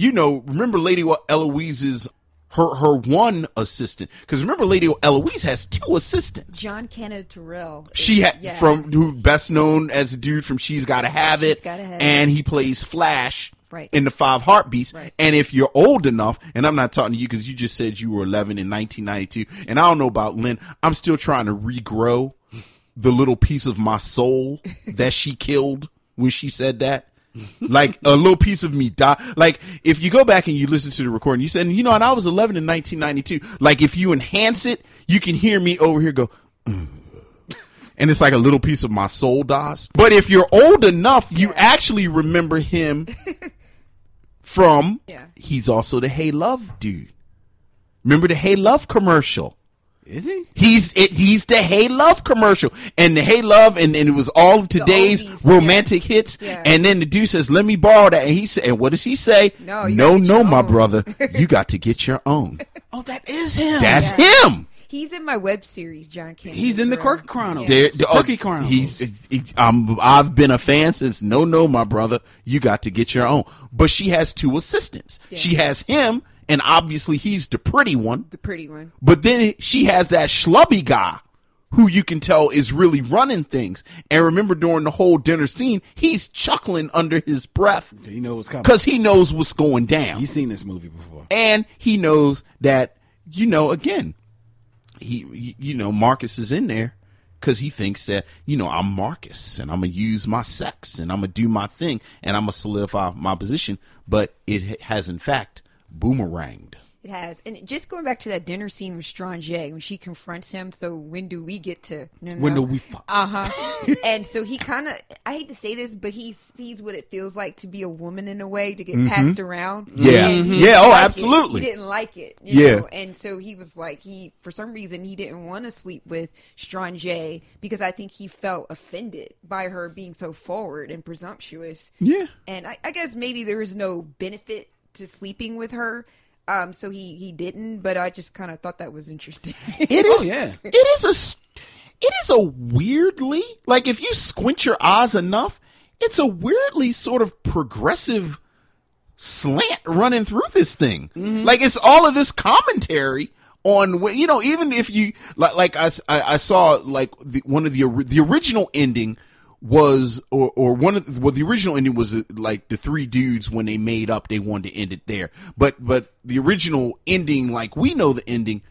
you know, remember Lady Eloise's her her one assistant because remember Lady Eloise has two assistants. John Canada Terrell. She had yeah. from who best known as a dude from She's Gotta Have It, Gotta Have It. and he plays Flash Right. in the Five Heartbeats. Right. And if you're old enough, and I'm not talking to you because you just said you were 11 in 1992, and I don't know about Lynn, I'm still trying to regrow the little piece of my soul that she killed when she said that. like a little piece of me die. Like if you go back and you listen to the recording, you said, you know, and I was 11 in 1992. Like if you enhance it, you can hear me over here go, mm. and it's like a little piece of my soul dies. But if you're old enough, you actually remember him from. Yeah. He's also the Hey Love dude. Remember the Hey Love commercial? Is he? He's it, he's the Hey Love commercial, and the Hey Love, and, and it was all of today's oldies, romantic hits. Yeah. And then the dude says, "Let me borrow that," and he said, "And what does he say? No, no, no, my own." brother, you got to get your own. Oh, that is him. That's Yeah. him." He's in my web series, John Canada. He's in the Terrell. Quirky Chronicles. There, The oh, Quirky Chronicles. He's, he, um, I've been a fan since no, no, my brother. You got to get your own. But she has two assistants. She has him, and obviously he's the pretty one. the pretty one. But then she has that schlubby guy who you can tell is really running things. And remember during the whole dinner scene, he's chuckling under his breath He knows what's coming. because he knows what's going down. He's seen this movie before. and he knows that, you know, again, he, you know, Marcus is in there because he thinks that, you know, I'm Marcus and I'm going to use my sex and I'm going to do my thing and I'm going to solidify my position. But it has, in fact, boomeranged. It has. And just going back to that dinner scene with Strange when she confronts him, so when do we get to no, no, When do we fuck? Uh huh. and so he kind of, I hate to say this, but he sees what it feels like to be a woman in a way, to get passed around. Mm-hmm. Yeah. Mhm. Yeah, oh, like it. absolutely. He didn't like it. you Yeah. know? And so he was like, he, for some reason, he didn't want to sleep with Strange because I think he felt offended by her being so forward and presumptuous. Yeah. And I, I guess maybe there was no benefit to sleeping with her. Um, so he, he didn't, but I just kind of thought that was interesting. It is. yeah. It is a. s- It is a weirdly like if you squint your eyes enough, it's a weirdly sort of progressive slant running through this thing. Like it's all of this commentary on wh- you know even if you like like I, s- I- I saw like the, one of the the original ending was or or one of the, well the original ending was uh, like the three dudes when they made up they wanted to end it there but but the original ending like we know the ending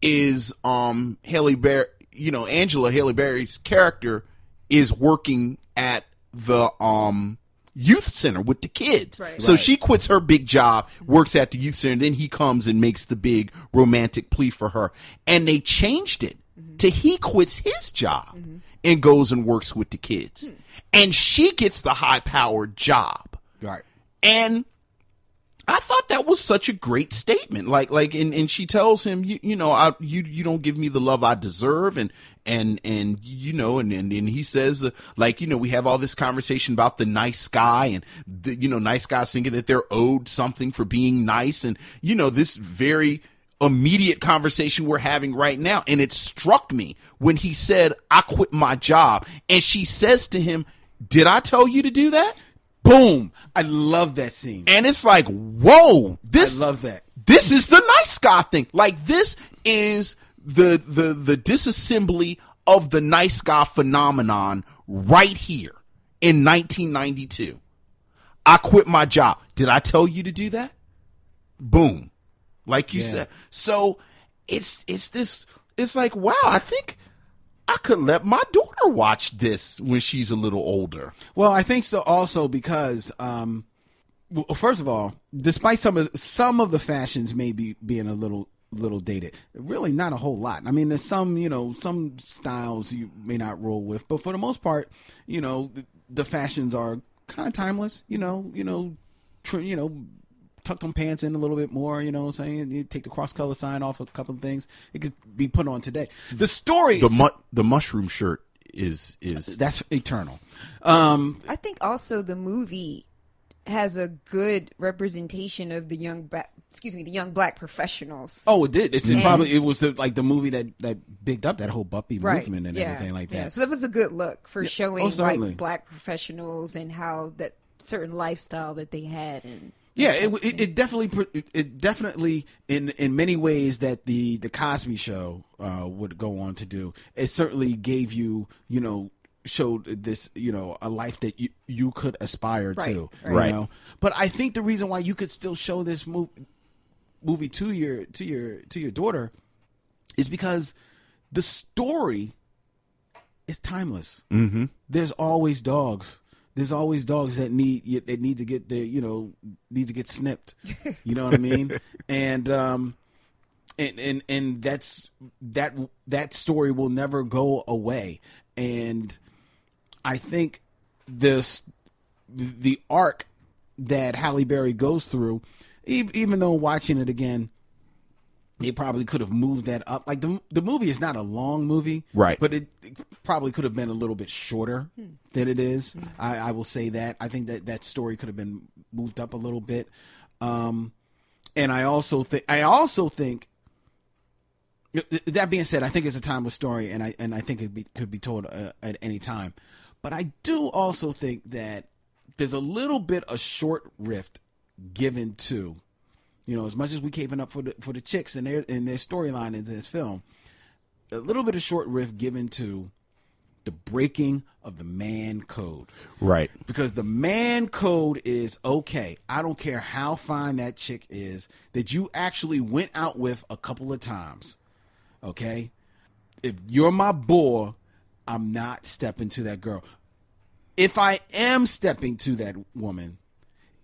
is um Halle Berry you know Angela Halle Berry's character is working at the um youth center with the kids. Right. So she quits her big job, works at the youth center, and then he comes and makes the big romantic plea for her. And they changed it to he quits his job and goes and works with the kids. And she gets the high powered job. Right. And I thought that was such a great statement. Like, like, and, and she tells him, you, you know, I, you, you don't give me the love I deserve. And, and, and, you know, and, and, and he says, uh, like, you know, we have all this conversation about the nice guy and the, you know, nice guys thinking that they're owed something for being nice. And, you know, this very, immediate conversation we're having right now. And it struck me when he said, I quit my job. And she says to him, Did I tell you to do that? Boom. I love that scene. And it's like, whoa, this I love that. this is the nice guy thing. Like this is the the the disassembly of the nice guy phenomenon right here in 1992. I quit my job. Did I tell you to do that? Boom. Like you Yeah. said. So it's it's this it's like wow, I think I could let my daughter watch this when she's a little older. Well, I think so also because um well, first of all, despite some of some of the fashions maybe being a little little dated, really not a whole lot. I mean, there's some, you know, some styles you may not roll with, but for the most part, you know, the, the fashions are kind of timeless, you know, you know, tr- you know, tucked them pants in a little bit more, you know what I'm saying? You take the cross color sign off a couple of things. It could be put on today. The story The is mu- the mushroom shirt is is that's eternal. Um I think also the movie has a good representation of the young black, excuse me, the young black professionals. Oh, it did. It's it And- probably it was the, like the movie that that bigged up that whole buppie right. movement and yeah. everything like that. Yeah. So that was a good look for Yeah. showing Oh, like black professionals and how that certain lifestyle that they had and Yeah, it, it, it definitely it, it definitely in in many ways that the the Cosby Show uh, would go on to do. It certainly gave you you know showed this you know a life that you you could aspire Right, to. right. You know? But I think the reason why you could still show this movie movie to your to your to your daughter is because the story is timeless. Mm-hmm. There's always dogs. There's always dogs that need that need to get their you know need to get snipped. You know what I mean? And um, and and and that's that that story will never go away. And I think this the arc that Halle Berry goes through, even though watching it again, they probably could have moved that up. Like the the movie is not a long movie, Right. But it, it probably could have been a little bit shorter than it is. I, I will say that. I think that that story could have been moved up a little bit. Um, and I also think I also think that being said, I think it's a timeless story, and I and I think it be, could be told uh, at any time. But I do also think that there's a little bit of short rift given to, you know, as much as we keeping up for the for the chicks and their and their storyline in this film, a little bit of short riff given to the breaking of the man code. Right. Because the man code is okay. I don't care how fine that chick is that you actually went out with a couple of times. Okay? If you're my boy, I'm not stepping to that girl. If I am stepping to that woman,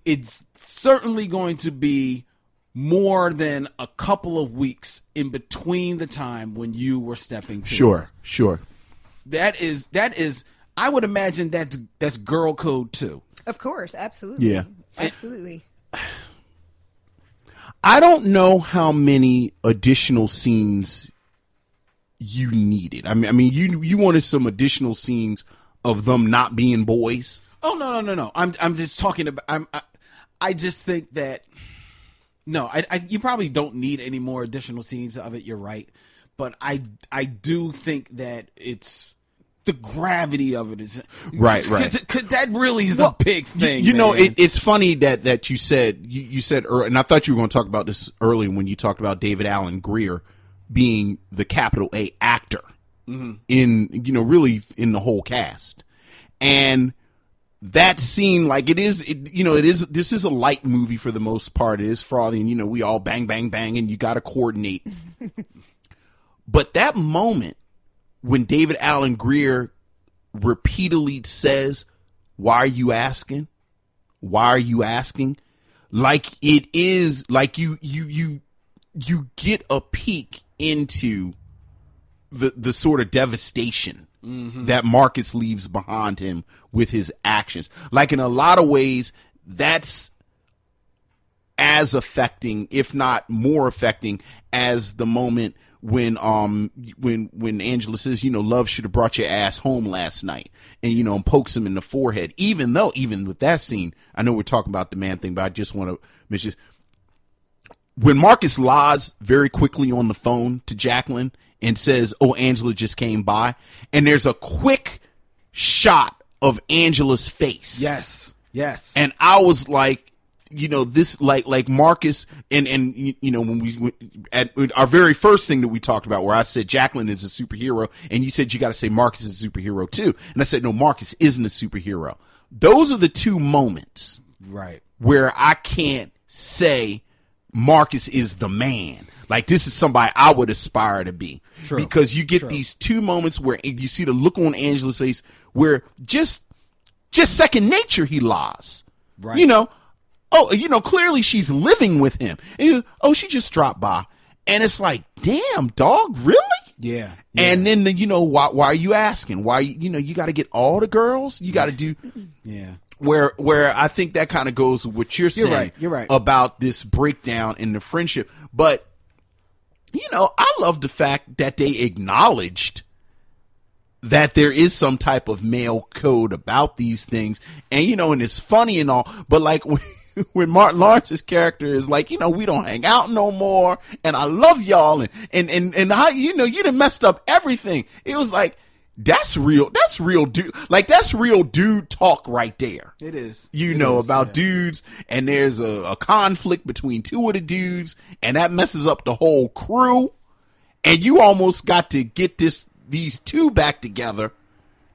it's certainly going to be more than a couple of weeks in between the time when you were stepping to Sure. Sure. that is that is I would imagine that's that's girl code too. Of course, absolutely. Yeah. Absolutely. I don't know how many additional scenes you needed. I mean, I mean, you you wanted some additional scenes of them not being boys. Oh no no no no! I'm I'm just talking about. I'm I, I just think that no, I, I you probably don't need any more additional scenes of it. You're right, but I I do think that it's the gravity of it is Right, right. Cause, 'cause that really is Well, a big thing. You, know, it, it's funny that that you said you, you said, and I thought you were going to talk about this earlier when you talked about David Alan Grier being the capital A actor Mm-hmm. in you know really in the whole cast, and that scene like it is it, you know it is this is a light movie for the most part. It is frothy and you know we all bang bang bang and you got to coordinate. But that moment when david alan grier repeatedly says why are you asking? Why are you asking? Like it is like you you you you get a peek into the the sort of devastation that Marcus leaves behind him with his actions. Like in a lot of ways, that's as affecting, if not more affecting, as the moment when um when when Angela says, you know, love should have brought your ass home last night, and you know, and pokes him in the forehead. Even though, even with that scene, I know we're talking about the man thing, but I just want to mention when Marcus lies very quickly on the phone to Jacqueline and says, "Oh, Angela just came by," and there's a quick shot of Angela's face. yes yes And I was like, you know, this like like Marcus and and you know when we went at our very first thing that we talked about where I said Jacqueline is a superhero and you said you got to say Marcus is a superhero too. And I said no, Marcus isn't a superhero. Those are the two moments right where I can't say Marcus is the man. Like this is somebody I would aspire to be. True. Because you get these two moments where you see the look on Angela's face where just just second nature he lies. Right. You know, oh, you know, clearly she's living with him. And oh, she just dropped by. And it's like, damn, dog, really? yeah, And then the, you know why? Why are you asking? Why you know you got to get all the girls? You got to do yeah where where I think that kind of goes with what you're saying right, you're right. about this breakdown in the friendship. But you know, I love the fact that they acknowledged that there is some type of male code about these things, and you know, and it's funny and all, but like when, when Martin Lawrence's character is like, you know, we don't hang out no more, and I love y'all, and and and and how you know you done messed up everything. It was like that's real. That's real dude. Like that's real dude talk right there. It is. You It know is, about yeah. dudes, and there's a, a conflict between two of the dudes, and that messes up the whole crew. And you almost got to get this these two back together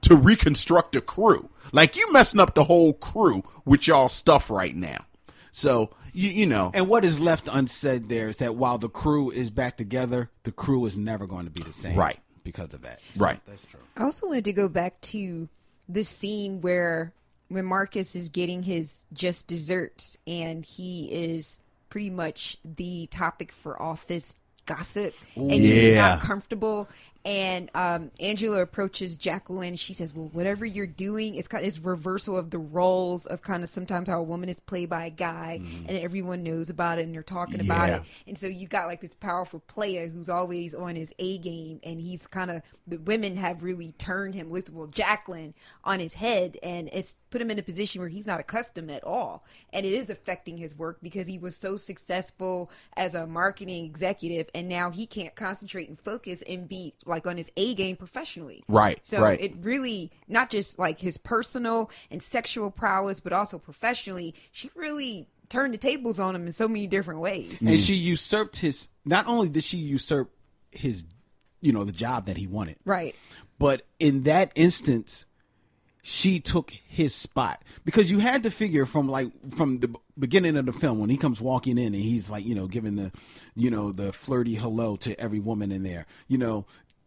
to reconstruct a crew. Like you messing up the whole crew with y'all stuff right now. So you you know, And what is left unsaid there is that while the crew is back together, the crew is never going to be the same. Right. Because of that. So Right. That's true. I also wanted to go back to the scene where when Marcus is getting his just desserts and he is pretty much the topic for office gossip and he's Yeah. not comfortable and um, Angela approaches Jacqueline. She says, "Well, whatever you're doing, it's kind of reversal of the roles of kind of sometimes how a woman is played by a guy, and everyone knows about it, and they're talking about it. And so you got like this powerful player who's always on his A game, and he's kind of the women have really turned him, well, Jacqueline, on his head, and it's put him in a position where he's not accustomed at all, and it is affecting his work because he was so successful as a marketing executive, and now he can't concentrate and focus and be like on his A game professionally. Right, So right. it really not just like his personal and sexual prowess, but also professionally. She really turned the tables on him in so many different ways. And mm. she usurped his. Not only did she usurp his, you know, the job that he wanted, Right. but in that instance, she took his spot because you had to figure from like from the beginning of the film when he comes walking in and he's like you know giving the you know the flirty hello to every woman in there you know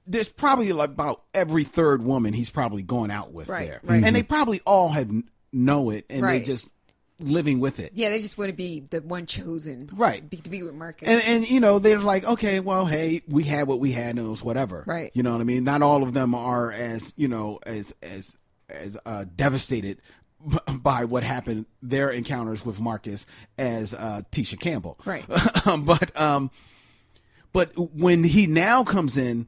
there's probably like about every third woman he's probably going out with Right, there right. and they probably all have know it and Right. they just living with it Yeah, they just want to be the one chosen, Right. Be, to be with Marcus. and and you know they're like okay well hey we had what we had and it was whatever Right. you know what i mean not all of them are as you know as as as uh devastated by what happened their encounters with marcus as uh tisha campbell Right. but um but when he now comes in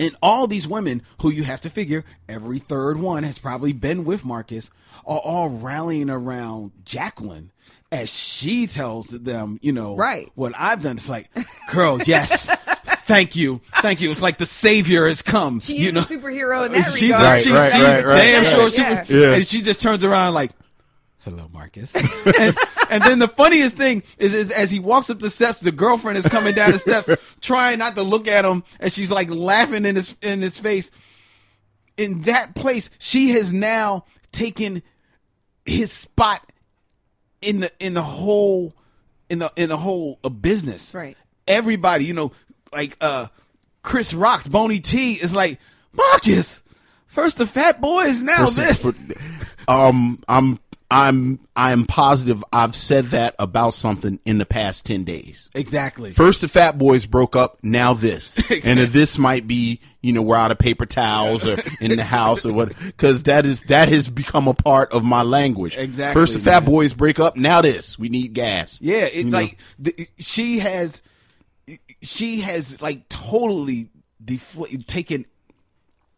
and all these women who you have to figure every third one has probably been with Marcus are all rallying around Jacqueline as she tells them, you know, Right. what I've done. It's like, girl, yes, thank you, thank you. It's like the savior has come. she you is know, a superhero in that she's, regard. Right, she's, right, she's right, right, damn right. sure. She, Yeah. Yeah. And she just turns around like, hello, Marcus. and, and then the funniest thing is, is as he walks up the steps, the girlfriend is coming down the steps, trying not to look at him, and she's like laughing in his in his face. In that place, she has now taken his spot in the in the whole in the in the whole uh, business. Right. Everybody, you know, like uh Chris Rock's Bony T is like Marcus. First the fat boys, now this. um, I'm I'm I'm positive I've said that about something in the past ten days. Exactly. First the Fat Boys broke up, now this, and this might be you know we're out of paper towels or in the house or what, because that is that has become a part of my language. Exactly, First the Fat. Boys break up, now this. We need gas. Yeah, it like the, she has, she has like totally defl- taken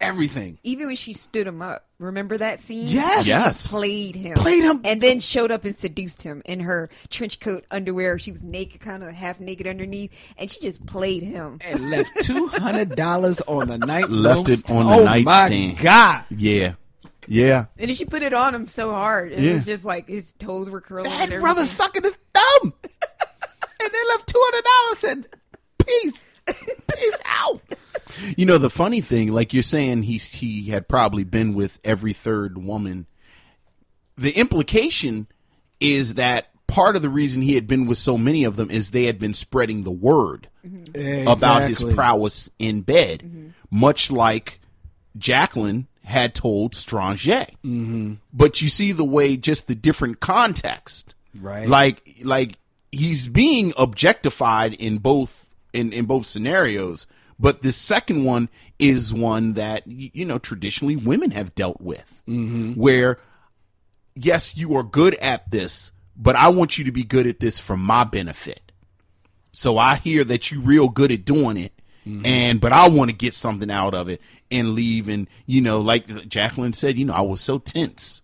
everything. Even when she stood him up, remember that scene? Yes. She Yes. played him, Played him. and then showed up and seduced him in her trench coat underwear. She was naked, kind of half naked underneath, and she just played him. And left two hundred dollars on the night. Left room it on st- the oh nightstand. My God, Yeah, yeah. And then she put it on him so hard, it Yeah. was just like his toes were curling. that and brother everything. sucking his thumb, and they left two hundred dollars and peace, peace out. You know the funny thing, like you're saying, he he had probably been with every third woman. The implication is that part of the reason he had been with so many of them is they had been spreading the word about his prowess in bed, much like Jacqueline had told Strange. Mm-hmm. But you see the way, just the different context, Right. Like, like he's being objectified in both in in both scenarios. But the second one is one that you know traditionally women have dealt with, mm-hmm. where yes, you are good at this, but I want you to be good at this for my benefit. So I hear that you real good at doing it, and but I want to get something out of it and leave. And you know, like Jacqueline said, you know, I was so tense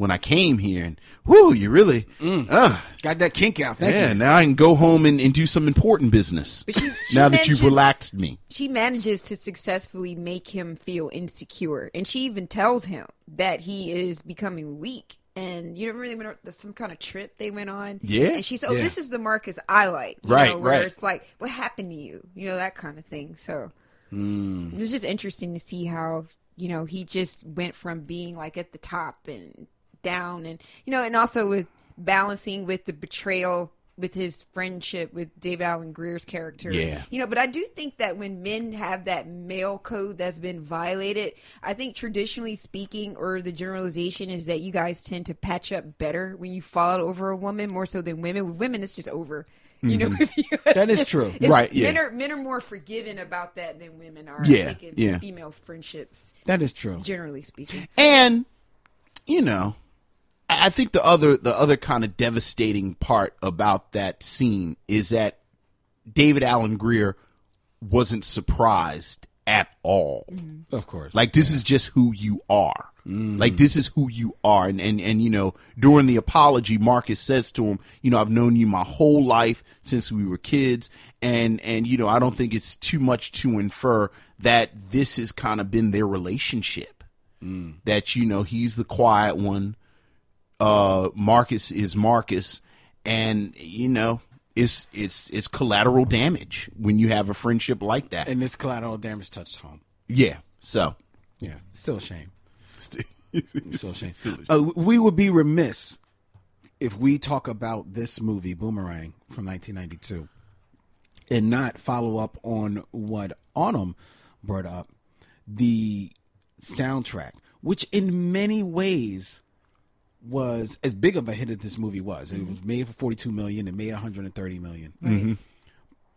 when I came here, and whoo, you really, uh, Got that kink out. Thank yeah. you. Now I can go home and, and do some important business. But she- she now that you've relaxed me, she manages to successfully make him feel insecure and she even tells him that he is becoming weak and you know really went on there's some kind of trip they went on Yeah. and she said oh Yeah. this is the marcus i like you Right, know, where right. it's like what happened to you you know that kind of thing so Hmm. it was just interesting to see how you know he just went from being like at the top and down and you know and also with balancing with the betrayal with his friendship with Dave Alan Grier's character. Yeah. You know, but I do think that when men have that male code that's been violated, I think traditionally speaking, or the generalization is that you guys tend to patch up better when you fall over a woman more so than women. With women, it's just over. You know, mm-hmm. if you, That is true. Right, yeah. Men are men are more forgiving about that than women are. Yeah, yeah. female friendships, That is true. generally speaking. and you know, I think the other the other kind of devastating part about that scene is that David Alan Grier wasn't surprised at all. Mm-hmm. Of course. Like this is just who you are. Mm-hmm. Like this is who you are. And, and and you know, during the apology, Marcus says to him, you know, I've known you my whole life since we were kids, and and you know, I don't think it's too much to infer that this has kind of been their relationship. Mm. That you know, he's the quiet one, uh Marcus is Marcus and you know, it's it's it's collateral damage when you have a friendship like that. and this collateral damage touched home. yeah. So Yeah, still a shame. Still a shame. Uh, we would be remiss if we talk about this movie, Boomerang, from 1992, and not follow up on what Autumn brought up the soundtrack, which in many ways was as big of a hit as this movie was. It was made for 42 million, it made 130 million.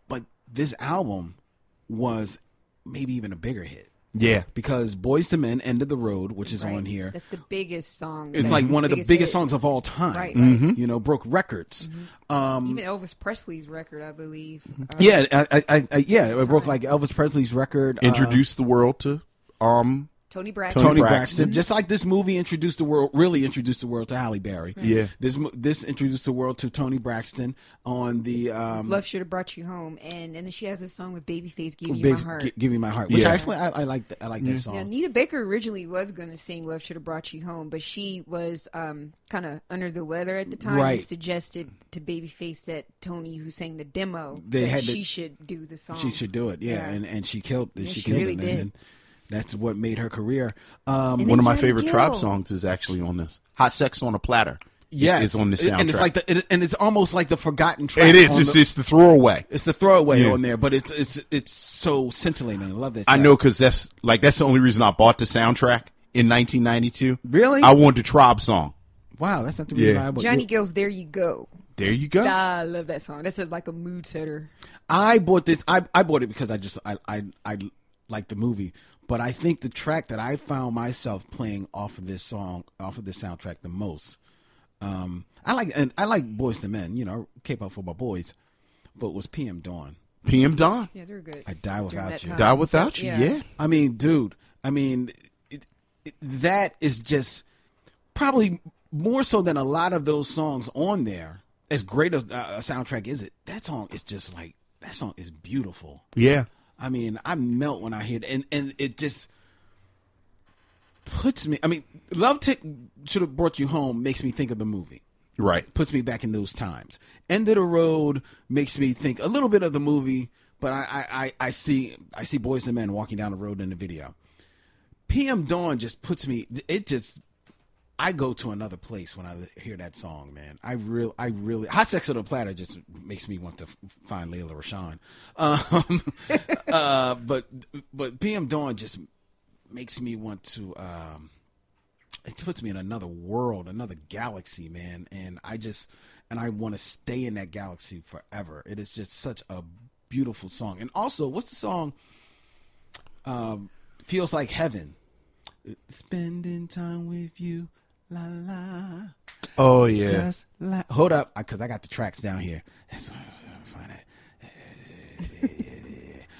But this album was maybe even a bigger hit Yeah. because Boyz II Men End of the Road, which is on here, That's the biggest song. it's like one of the biggest hit. songs of all time. Right, right. Mm-hmm. You know, broke records. Um, Even Elvis Presley's record, I believe. Uh, yeah, I, I, I, I- yeah, it broke like Elvis Presley's record. uh, Introduced the world to um Toni Braxton. Toni Braxton. Braxton. just like this movie introduced the world, really introduced the world to Halle Berry. Yeah. this this introduced the world to Toni Braxton on the um, Love should have brought you home, and and then she has a song with Babyface, "Give You Big- My Heart." Gi- Give Me My Heart, which Yeah. I actually I, I like. th- I like that song. Yeah, Nita Baker originally was going to sing "Love Should Have Brought You Home," but she was um, kind of under the weather at the time Right. and suggested to Babyface that Toni, who sang the demo, They that had to- she should do the song. She should do it, yeah, Yeah. and and she killed. Yeah, she, she killed really it, did. and, and that's what made her career. Um, one of my favorite Gill. tribe songs is actually on this. Hot Sex on a Platter. yes, is on the soundtrack. and it's like the it, and it's almost like the forgotten track. it is. It's, the- it's the throwaway. it's the throwaway Yeah. on there, but it's it's it's so scintillating. I love that. I know because that's like that's the only reason I bought the soundtrack in 1992. Really? I wanted the tribe song. Wow, that's not the reason Yeah. I bought- Johnny Gill's "There You Go." There you go. I love that song. That's a, like a mood setter. I bought this. I, I bought it because I just I I I like the movie, but I think the track that I found myself playing off of this song, off of this soundtrack, the most. Um, I like and I like Boyz II Men, you know, K-pop for my boys, but it was PM Dawn. PM Dawn. Yeah, they're good. I die without you. time. Die without you. Yeah. Yeah. I mean, dude. I mean, it, it, that is just probably more so than a lot of those songs on there. As great as uh, a soundtrack is it, that song is just like that song is beautiful. Yeah. I mean, I melt when I hear it, and and it just puts me. I mean, Love Tick should have brought you home. Makes me think of the movie. Right. Puts me back in those times. End of the road makes me think a little bit of the movie, but I I, I, I see I see Boyz II Men walking down the road in the video. PM Dawn just puts me. It just. I go to another place when I hear that song, man. I real, I really, hot sex on the platter just makes me want to find Lela Rochon. Um, uh, but but PM Dawn just makes me want to. Um, it puts me in another world, another galaxy, man. And I just and I want to stay in that galaxy forever. It is just such a beautiful song. And also, what's the song? Um, feels like heaven. Spending time with you, la la. Oh yeah. Just like hold up, because I got the tracks down here. That's find it.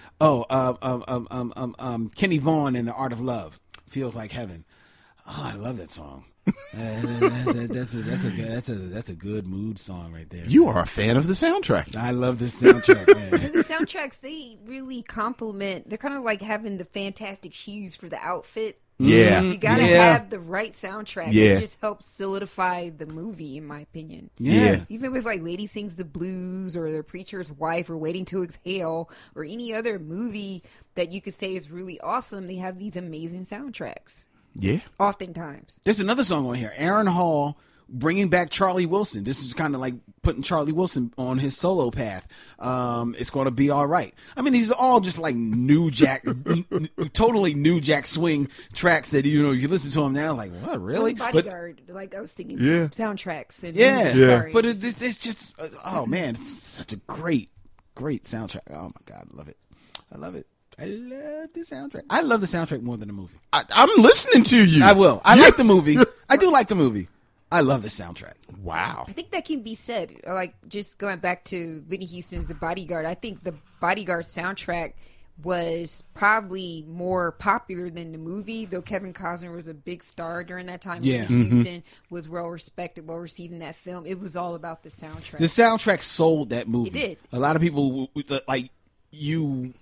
oh, um, um, um, um, um, um, Kenny Vaughan and the Art of Love feels like heaven. Oh, I love that song. Uh, that- that's a that's a good- that's a that's a good mood song right there. You are a fan of the soundtrack. I love this soundtrack, man. And the soundtracks they really complement. They're kind of like having the fantastic shoes for the outfit. Yeah. Mm-hmm. You gotta Yeah. have the right soundtrack. Yeah. It just helps solidify the movie, in my opinion. Yeah. Even with like Lady Sings the Blues or The Preacher's Wife or Waiting to Exhale or any other movie that you could say is really awesome, they have these amazing soundtracks. Yeah. Oftentimes. There's another song on here. Aaron Hall bringing back Charlie Wilson. This is kind of like putting Charlie Wilson on his solo path. Um, it's going to be all right. I mean, these are all just like new Jack, n- n- totally new Jack swing tracks that you know you listen to them now, like what really? But Bodyguard, like I was thinking Yeah. soundtracks. And yeah, movies, sorry. But it's, it's, it's just uh, oh man, it's such a great, great soundtrack. Oh my god, I love it. I love it. I love the soundtrack. I love the soundtrack more than the movie. I, I'm listening to you. I will. I Yeah. like the movie. I do like the movie. I love the soundtrack. Wow. I think that can be said. Like just going back to Whitney Houston's The Bodyguard. I think the Bodyguard soundtrack was probably more popular than the movie, though Kevin Costner was a big star during that time. Yeah. Whitney Mm-hmm. Houston was well respected, well received in that film. It was all about the soundtrack. The soundtrack sold that movie. It did. A lot of people w- w- like you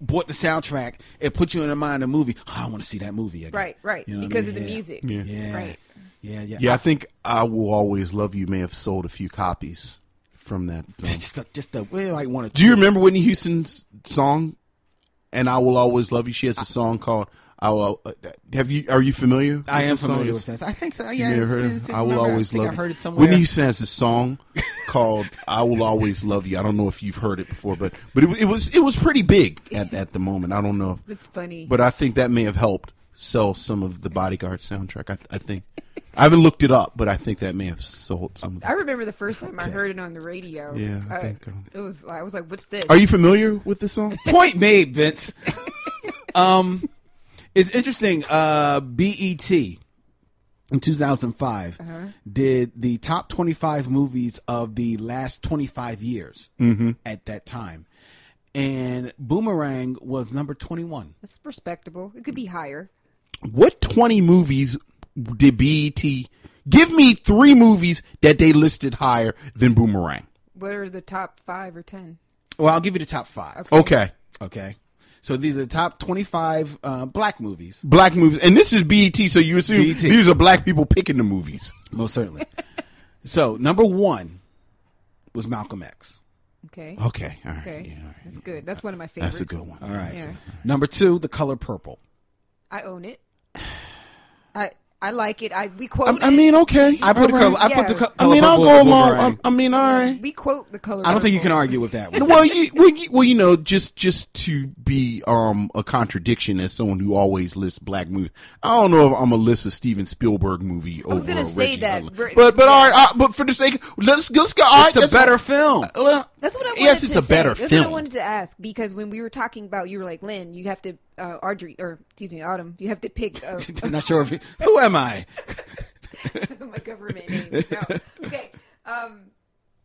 bought the soundtrack. It put you in the mind of the movie. Oh, I want to see that movie again. right, right, You know what I because mean? of the Yeah. music. Yeah. Yeah. Right. Yeah, yeah. Yeah, I think I Will Always Love You may have sold a few copies from that film. just a, just a, we like one or Do you remember Whitney Houston's song? And I will always love you. She has a song called "I will." Uh, have you? Are you familiar? I am the song? familiar with that. I think so. You Yeah, may have it's- heard it's- it. I will remember, always think love I heard it somewhere. Whitney Houston has a song called "I will always love you." I don't know if you've heard it before, but but it, it was it was pretty big at at the moment. I don't know, if, It's funny. but I think that may have helped sell some of the Bodyguard soundtrack. I, I think I haven't looked it up, but I think that may have sold some. Of I remember the first time I heard it on the radio. Yeah, I Uh, think, um, it was. I was like, "What's this?" Are you familiar with this song? Point made, Vince. um, it's interesting. Uh, BET in 2005 did the top 25 movies of the last 25 years at that time, and Boomerang was number 21. It's respectable. It could be higher. What 20 movies did BET give me three movies that they listed higher than Boomerang? What are the top five or ten? Well, I'll give you the top five. Okay. Okay. So these are the top 25 uh, black movies. Black movies. And this is BET, so you assume BET. these are black people picking the movies. Most certainly. so number one was Malcolm X. Okay. Okay. All right. Okay. Yeah, all right. That's good. That's one of my favorites. That's a good one. All right. Yeah. Number two, The Color Purple. I own it. I I like it. I we quote. I, I mean, okay. I put the All color. right. I put the Yeah. co- I mean, I'll go with along. I, I mean, all right. we quote the color. I don't think you can argue with that one. well, you, well, you, well, you know, just just to be um a contradiction as someone who always lists black movies, I don't know if I'm gonna list a Steven Spielberg movie over. was gonna say Reggie that, Hudlin. but- but but yeah. all right, uh, but for the sake, let's let's go. All right, It's a better what- film. Well, That's what I wanted yes, to it's a say. better That's film. what I wanted to ask because when we were talking about, you were like, Lynn, you have to, uh, Audrey, or excuse me, Autumn, you have to pick uh, I'm not sure if you, who am I? my government name. No. Okay. Um,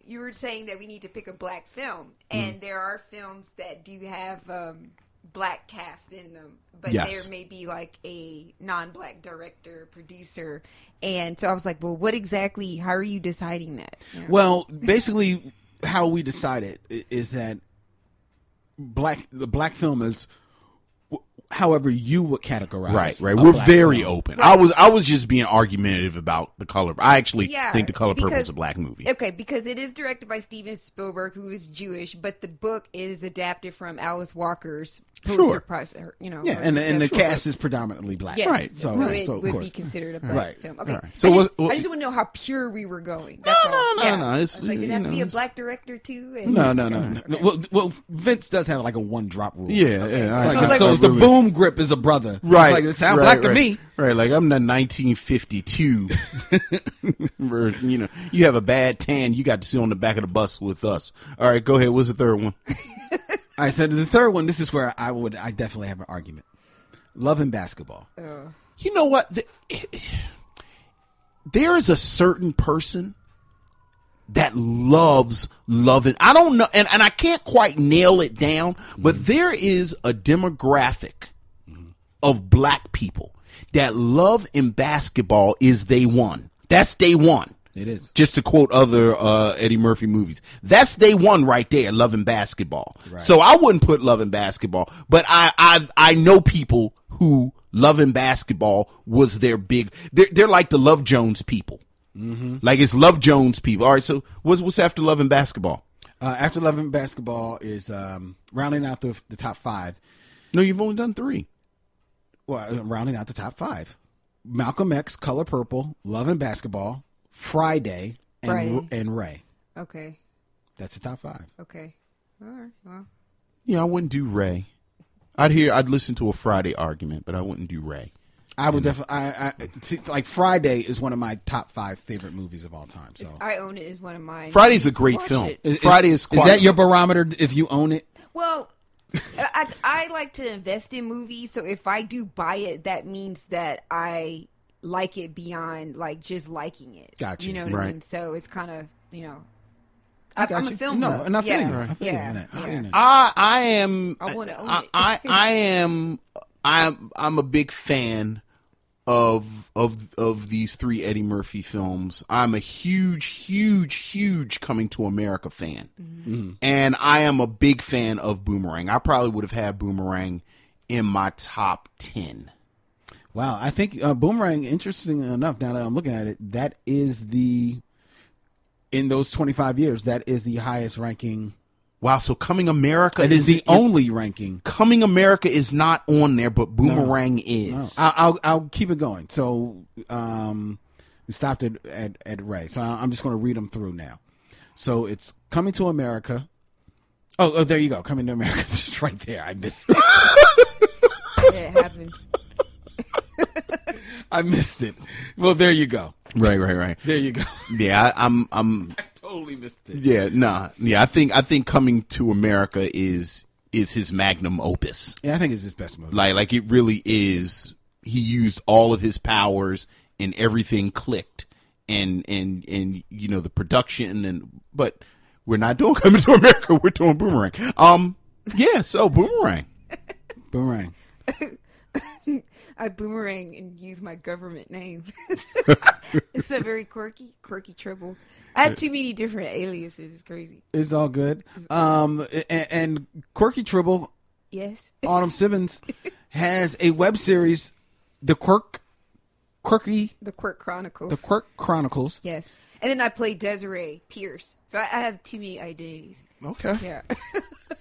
you were saying that we need to pick a black film, and Mm. there are films that do have um, black cast in them, but Yes. there may be like a non-black director, producer, and so I was like, well, what exactly? How are you deciding that? You know? Well, basically, how we decided i- is that black the black film is however you would categorize. Right, right. We're very film. open. I was, I was just being argumentative about the color. I actually Yeah, think the color purple is a black movie. Okay, because it is directed by Steven Spielberg, who is Jewish, but the book is adapted from Alice Walker's Pulitzer Sure. Prize. her- You know, Yeah, and the, and the cast is predominantly black. Yes. Right. So, So, right, it so of would course. be considered a black Right. film. Okay. All right. So So I, just, what- what- I just want to know how pure we were going. That's No, all. no, yeah. no, it's- I was like, did it you have to know, be a black director too? And- No, no, no. no. Well, well, Vince does have like a one drop rule. Yeah, yeah. It's I- like, so I the boom grip is a brother. Right. It's like it sound right, black right. to me. Right, like I'm the 1952. Where, you know, you have a bad tan, you got to sit on the back of the bus with us. All right, go ahead. What's the third one? I said the third one. This is where I would, I definitely have an argument. Love and basketball. You know what? The- there is a certain person that loves loving. I don't know, and, and I can't quite nail it down, but mm-hmm. there is a demographic of black people that love in basketball is day one. That's day one. It is. Just to quote other uh, Eddie Murphy movies, that's day one right there. Love and basketball. So I wouldn't put love and basketball, but I I I know people who love and basketball was their big. They're they're like the Love Jones people. Mm-hmm. Like it's Love Jones people. All right. So what's what's after love and basketball? Uh, After Love and Basketball is um, rounding out the, the top five. No, you've only done three. Well, uh, rounding out the top five. Malcolm X, Color Purple, Love and Basketball, Friday, and Friday. and Ray. Okay. That's the top five. Okay. All right. Well, Yeah, I wouldn't do Ray. I'd hear, I'd listen to a Friday argument, but I wouldn't do Ray. I would definitely. I, I see, like Friday is one of my top five favorite movies of all time. So I own it is one of mine. Friday's a great watch film. it. Is- Friday is, is quite- that your barometer if you own it? Well, I, I like to invest in movies, so if I do buy it, that means that I like it beyond like just liking it. Gotcha. You know what I mean? So it's kind of you know. I I, got I'm a film. No, and I feel yeah. you. I feel yeah. on that. I feel you on. I I am I wanna I. I, I am I'm I'm a big fan of of of these three Eddie Murphy films. I'm a huge huge huge coming to America fan. Mm-hmm. And I am a big fan of Boomerang. I probably would have had Boomerang in my top 10. Wow, I think uh, Boomerang. Interesting enough, now that I'm looking at it, that is the in those 25 years, that is the highest ranking. Wow, so Coming America It is the it- only ranking. Coming America is not on there, but Boomerang is. No. I'll, I'll I'll keep it going. So um, we stopped at at, at Ray. So I- I'm just going to read them through now. So it's coming to America. Oh, oh, there you go. Coming to America, just right there. I missed. It. Yeah, it happens. I missed it. Well, there you go. Right, right, right. There you go. Yeah, I, am I'm I'm I totally missed it. Yeah, nah, yeah. I think I think coming to America is is his magnum opus. Yeah, I think it's his best movie. Like like it really is. He used all of his powers and everything clicked, and and and you know the production and but we're not doing coming to America. We're doing Boomerang. Um, yeah. So Boomerang. Boomerang. I boomerang and use my government name. it's a very quirky, quirky triple. I have too many different aliases. It's crazy. It's all good. Um, and, and Quirky Tribble, Yes. Autumn Simmons, has a web series, The Quirk, Quirky, The Quirk Chronicles. The Quirk Chronicles. Yes. And then I play Desiree Pierce. So I, I have too many identities. Okay. Yeah.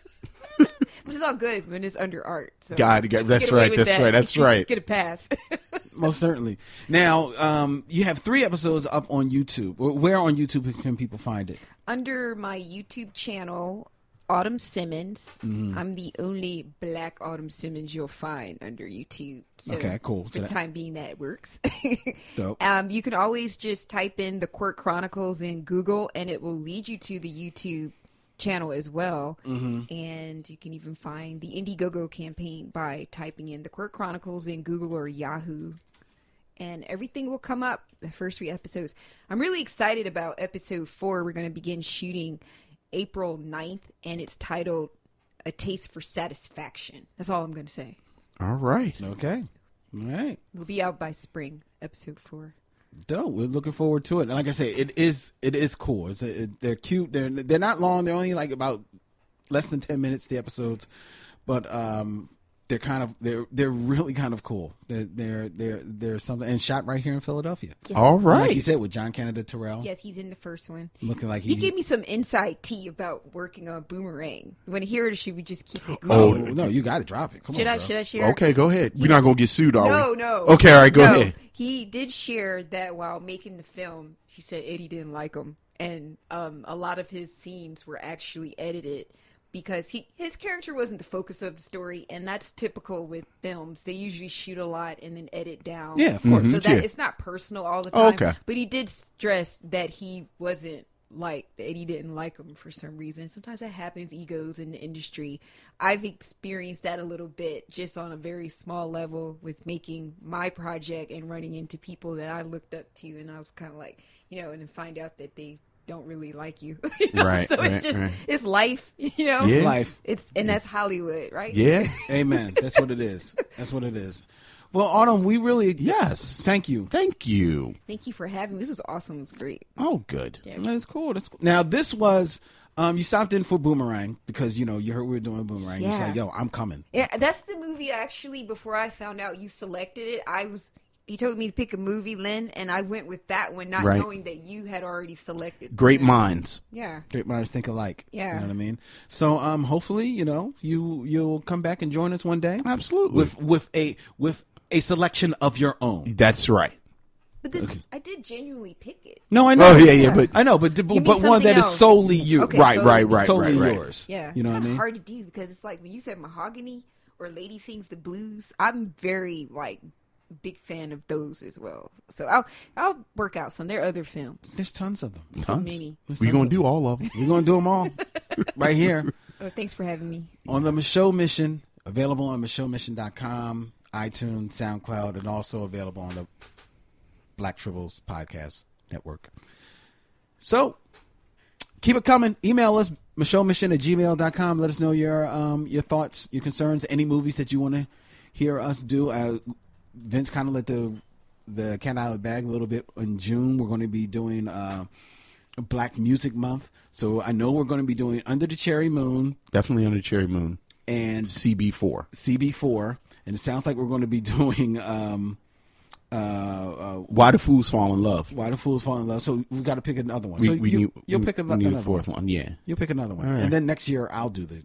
but it's all good when it's under art. So it, that's get right, that's that. right, that's right. Get a pass. Most certainly. Now, um, you have three episodes up on YouTube. Where on YouTube can people find it? under my YouTube channel, Autumn Simmons. Mm-hmm. I'm the only black Autumn Simmons you'll find under YouTube. So Okay, cool. For So the that- time being, that works. Dope. Um, you can always just type in the Quirk Chronicles in Google, and it will lead you to the YouTube channel as well. Mm-hmm. And you can even find the Indiegogo campaign by typing in the Quirk Chronicles in Google or Yahoo and everything will come up the first three episodes. I'm really excited about episode four. We're going to begin shooting April 9th, and it's titled A Taste for Satisfaction. That's all I'm going to say. All right. Okay. All right. We'll be out by spring, episode four. Dope. We're looking forward to it. Like I say, it is it is cool. It's a, it, they're cute. They're they're not long. They're only like about less than ten minutes. The episodes, but um, they're kind of they're they're really kind of cool. They're they're they're, they're something and shot right here in Philadelphia. All right. Like you said, with John Canada Terrell. Yes, he's in the first one. Looking like He he- gave me some inside tea about working on Boomerang. You want to hear it, or should we just keep it? Oh going? no, you got to drop it. Come should on, I? bro. Should I share? Okay, go ahead. We're not gonna get sued, are no, we? no. Okay, all right, go No. ahead. He did share that while making the film, he said Eddie didn't like him, and um, a lot of his scenes were actually edited because he his character wasn't the focus of the story, and that's typical with films. They usually shoot a lot and then edit down. Yeah, of course. So that yeah. it's not personal all the Oh, time. okay. But he did stress that he wasn't like that Eddie didn't like him for some reason. Sometimes that happens, egos in the industry. I've experienced that a little bit just on a very small level with making my project and running into people that I looked up to and I was kind of like, you know, and then find out that they don't really like you. You know? Right, So right, it's just right. it's life, you know. Yeah. Life. It's and that's Hollywood, right? Yeah. Amen. That's what it is. That's what it is. Well, Autumn, we really Yes. thank you. Thank you. Thank you for having me. This was awesome. It was great. Oh, good. That's cool. That's cool. Now this was um you stopped in for Boomerang because you know you heard we were doing Boomerang. You Yeah. said, "Yo, I'm coming." Yeah, that's the movie actually before I found out you selected it. I was he told me to pick a movie, Lynn, and I went with that one, not Right. knowing that you had already selected. Great minds. Yeah. Great minds think alike. Yeah. you know what I mean. So um, hopefully, you know, you you'll come back and join us one day. Absolutely. with with a with a selection of your own. That's right. But this I did genuinely pick it. No, I know. Oh, yeah, yeah, but- I know, but but, but one something that is else. solely you. Okay, Right, so- right, right, solely right, right. yours. Yeah, you know it's what I mean. hard to do because it's like when you said mahogany or lady sings the blues. I'm very like big fan of those as well. So I'll I'll work out some. There are other films. There's tons of them. So many. We're going to do all of them. We're gonna do them all right here Oh, thanks for having me. on the Micheaux Mission. Available on MicheauxMission.com, iTunes, SoundCloud, and also available on the Black Tribbles Podcast Network. So keep it coming. Email us, MicheauxMission at gmail.com. Let us know your um, your thoughts, your concerns, any movies that you want to hear us do. Uh, Vince kind of let the the cat out of the bag a little bit in June. We're going to be doing uh, Black Music Month. So I know we're going to be doing Under the Cherry Moon Definitely Under the Cherry Moon. and CB4. CB4. And it sounds like we're going to be doing um, uh, uh, Why do Fools Fall in Love? Why the Fools Fall in Love. So we got to pick another one. We, so we you, need, you'll we- pick we another, a another fourth one. one. Yeah. You'll pick another one, All right. and then next year I'll do the,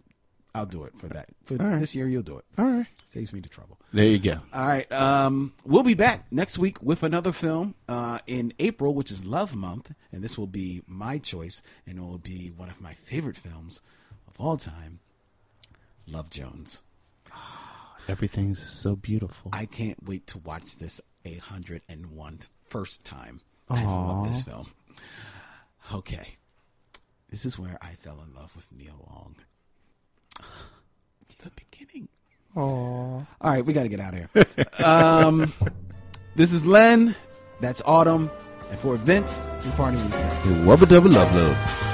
I'll do it for that. For All right. this year, you'll do it. All right. Saves me the trouble. There you go. All right. Um, we'll be back next week with another film uh, in April, which is Love Month, and this will be my choice, and it will be one of my favorite films of all time, Love Jones. Everything's so beautiful. I can't wait to watch this a hundred and one first time. I love this film. Okay, this is where I fell in love with Nia Long. The beginning. All right, we got to get out of here. um, this is Len. That's Autumn. And for Vince, you're partying with Sam. Rubber double love love.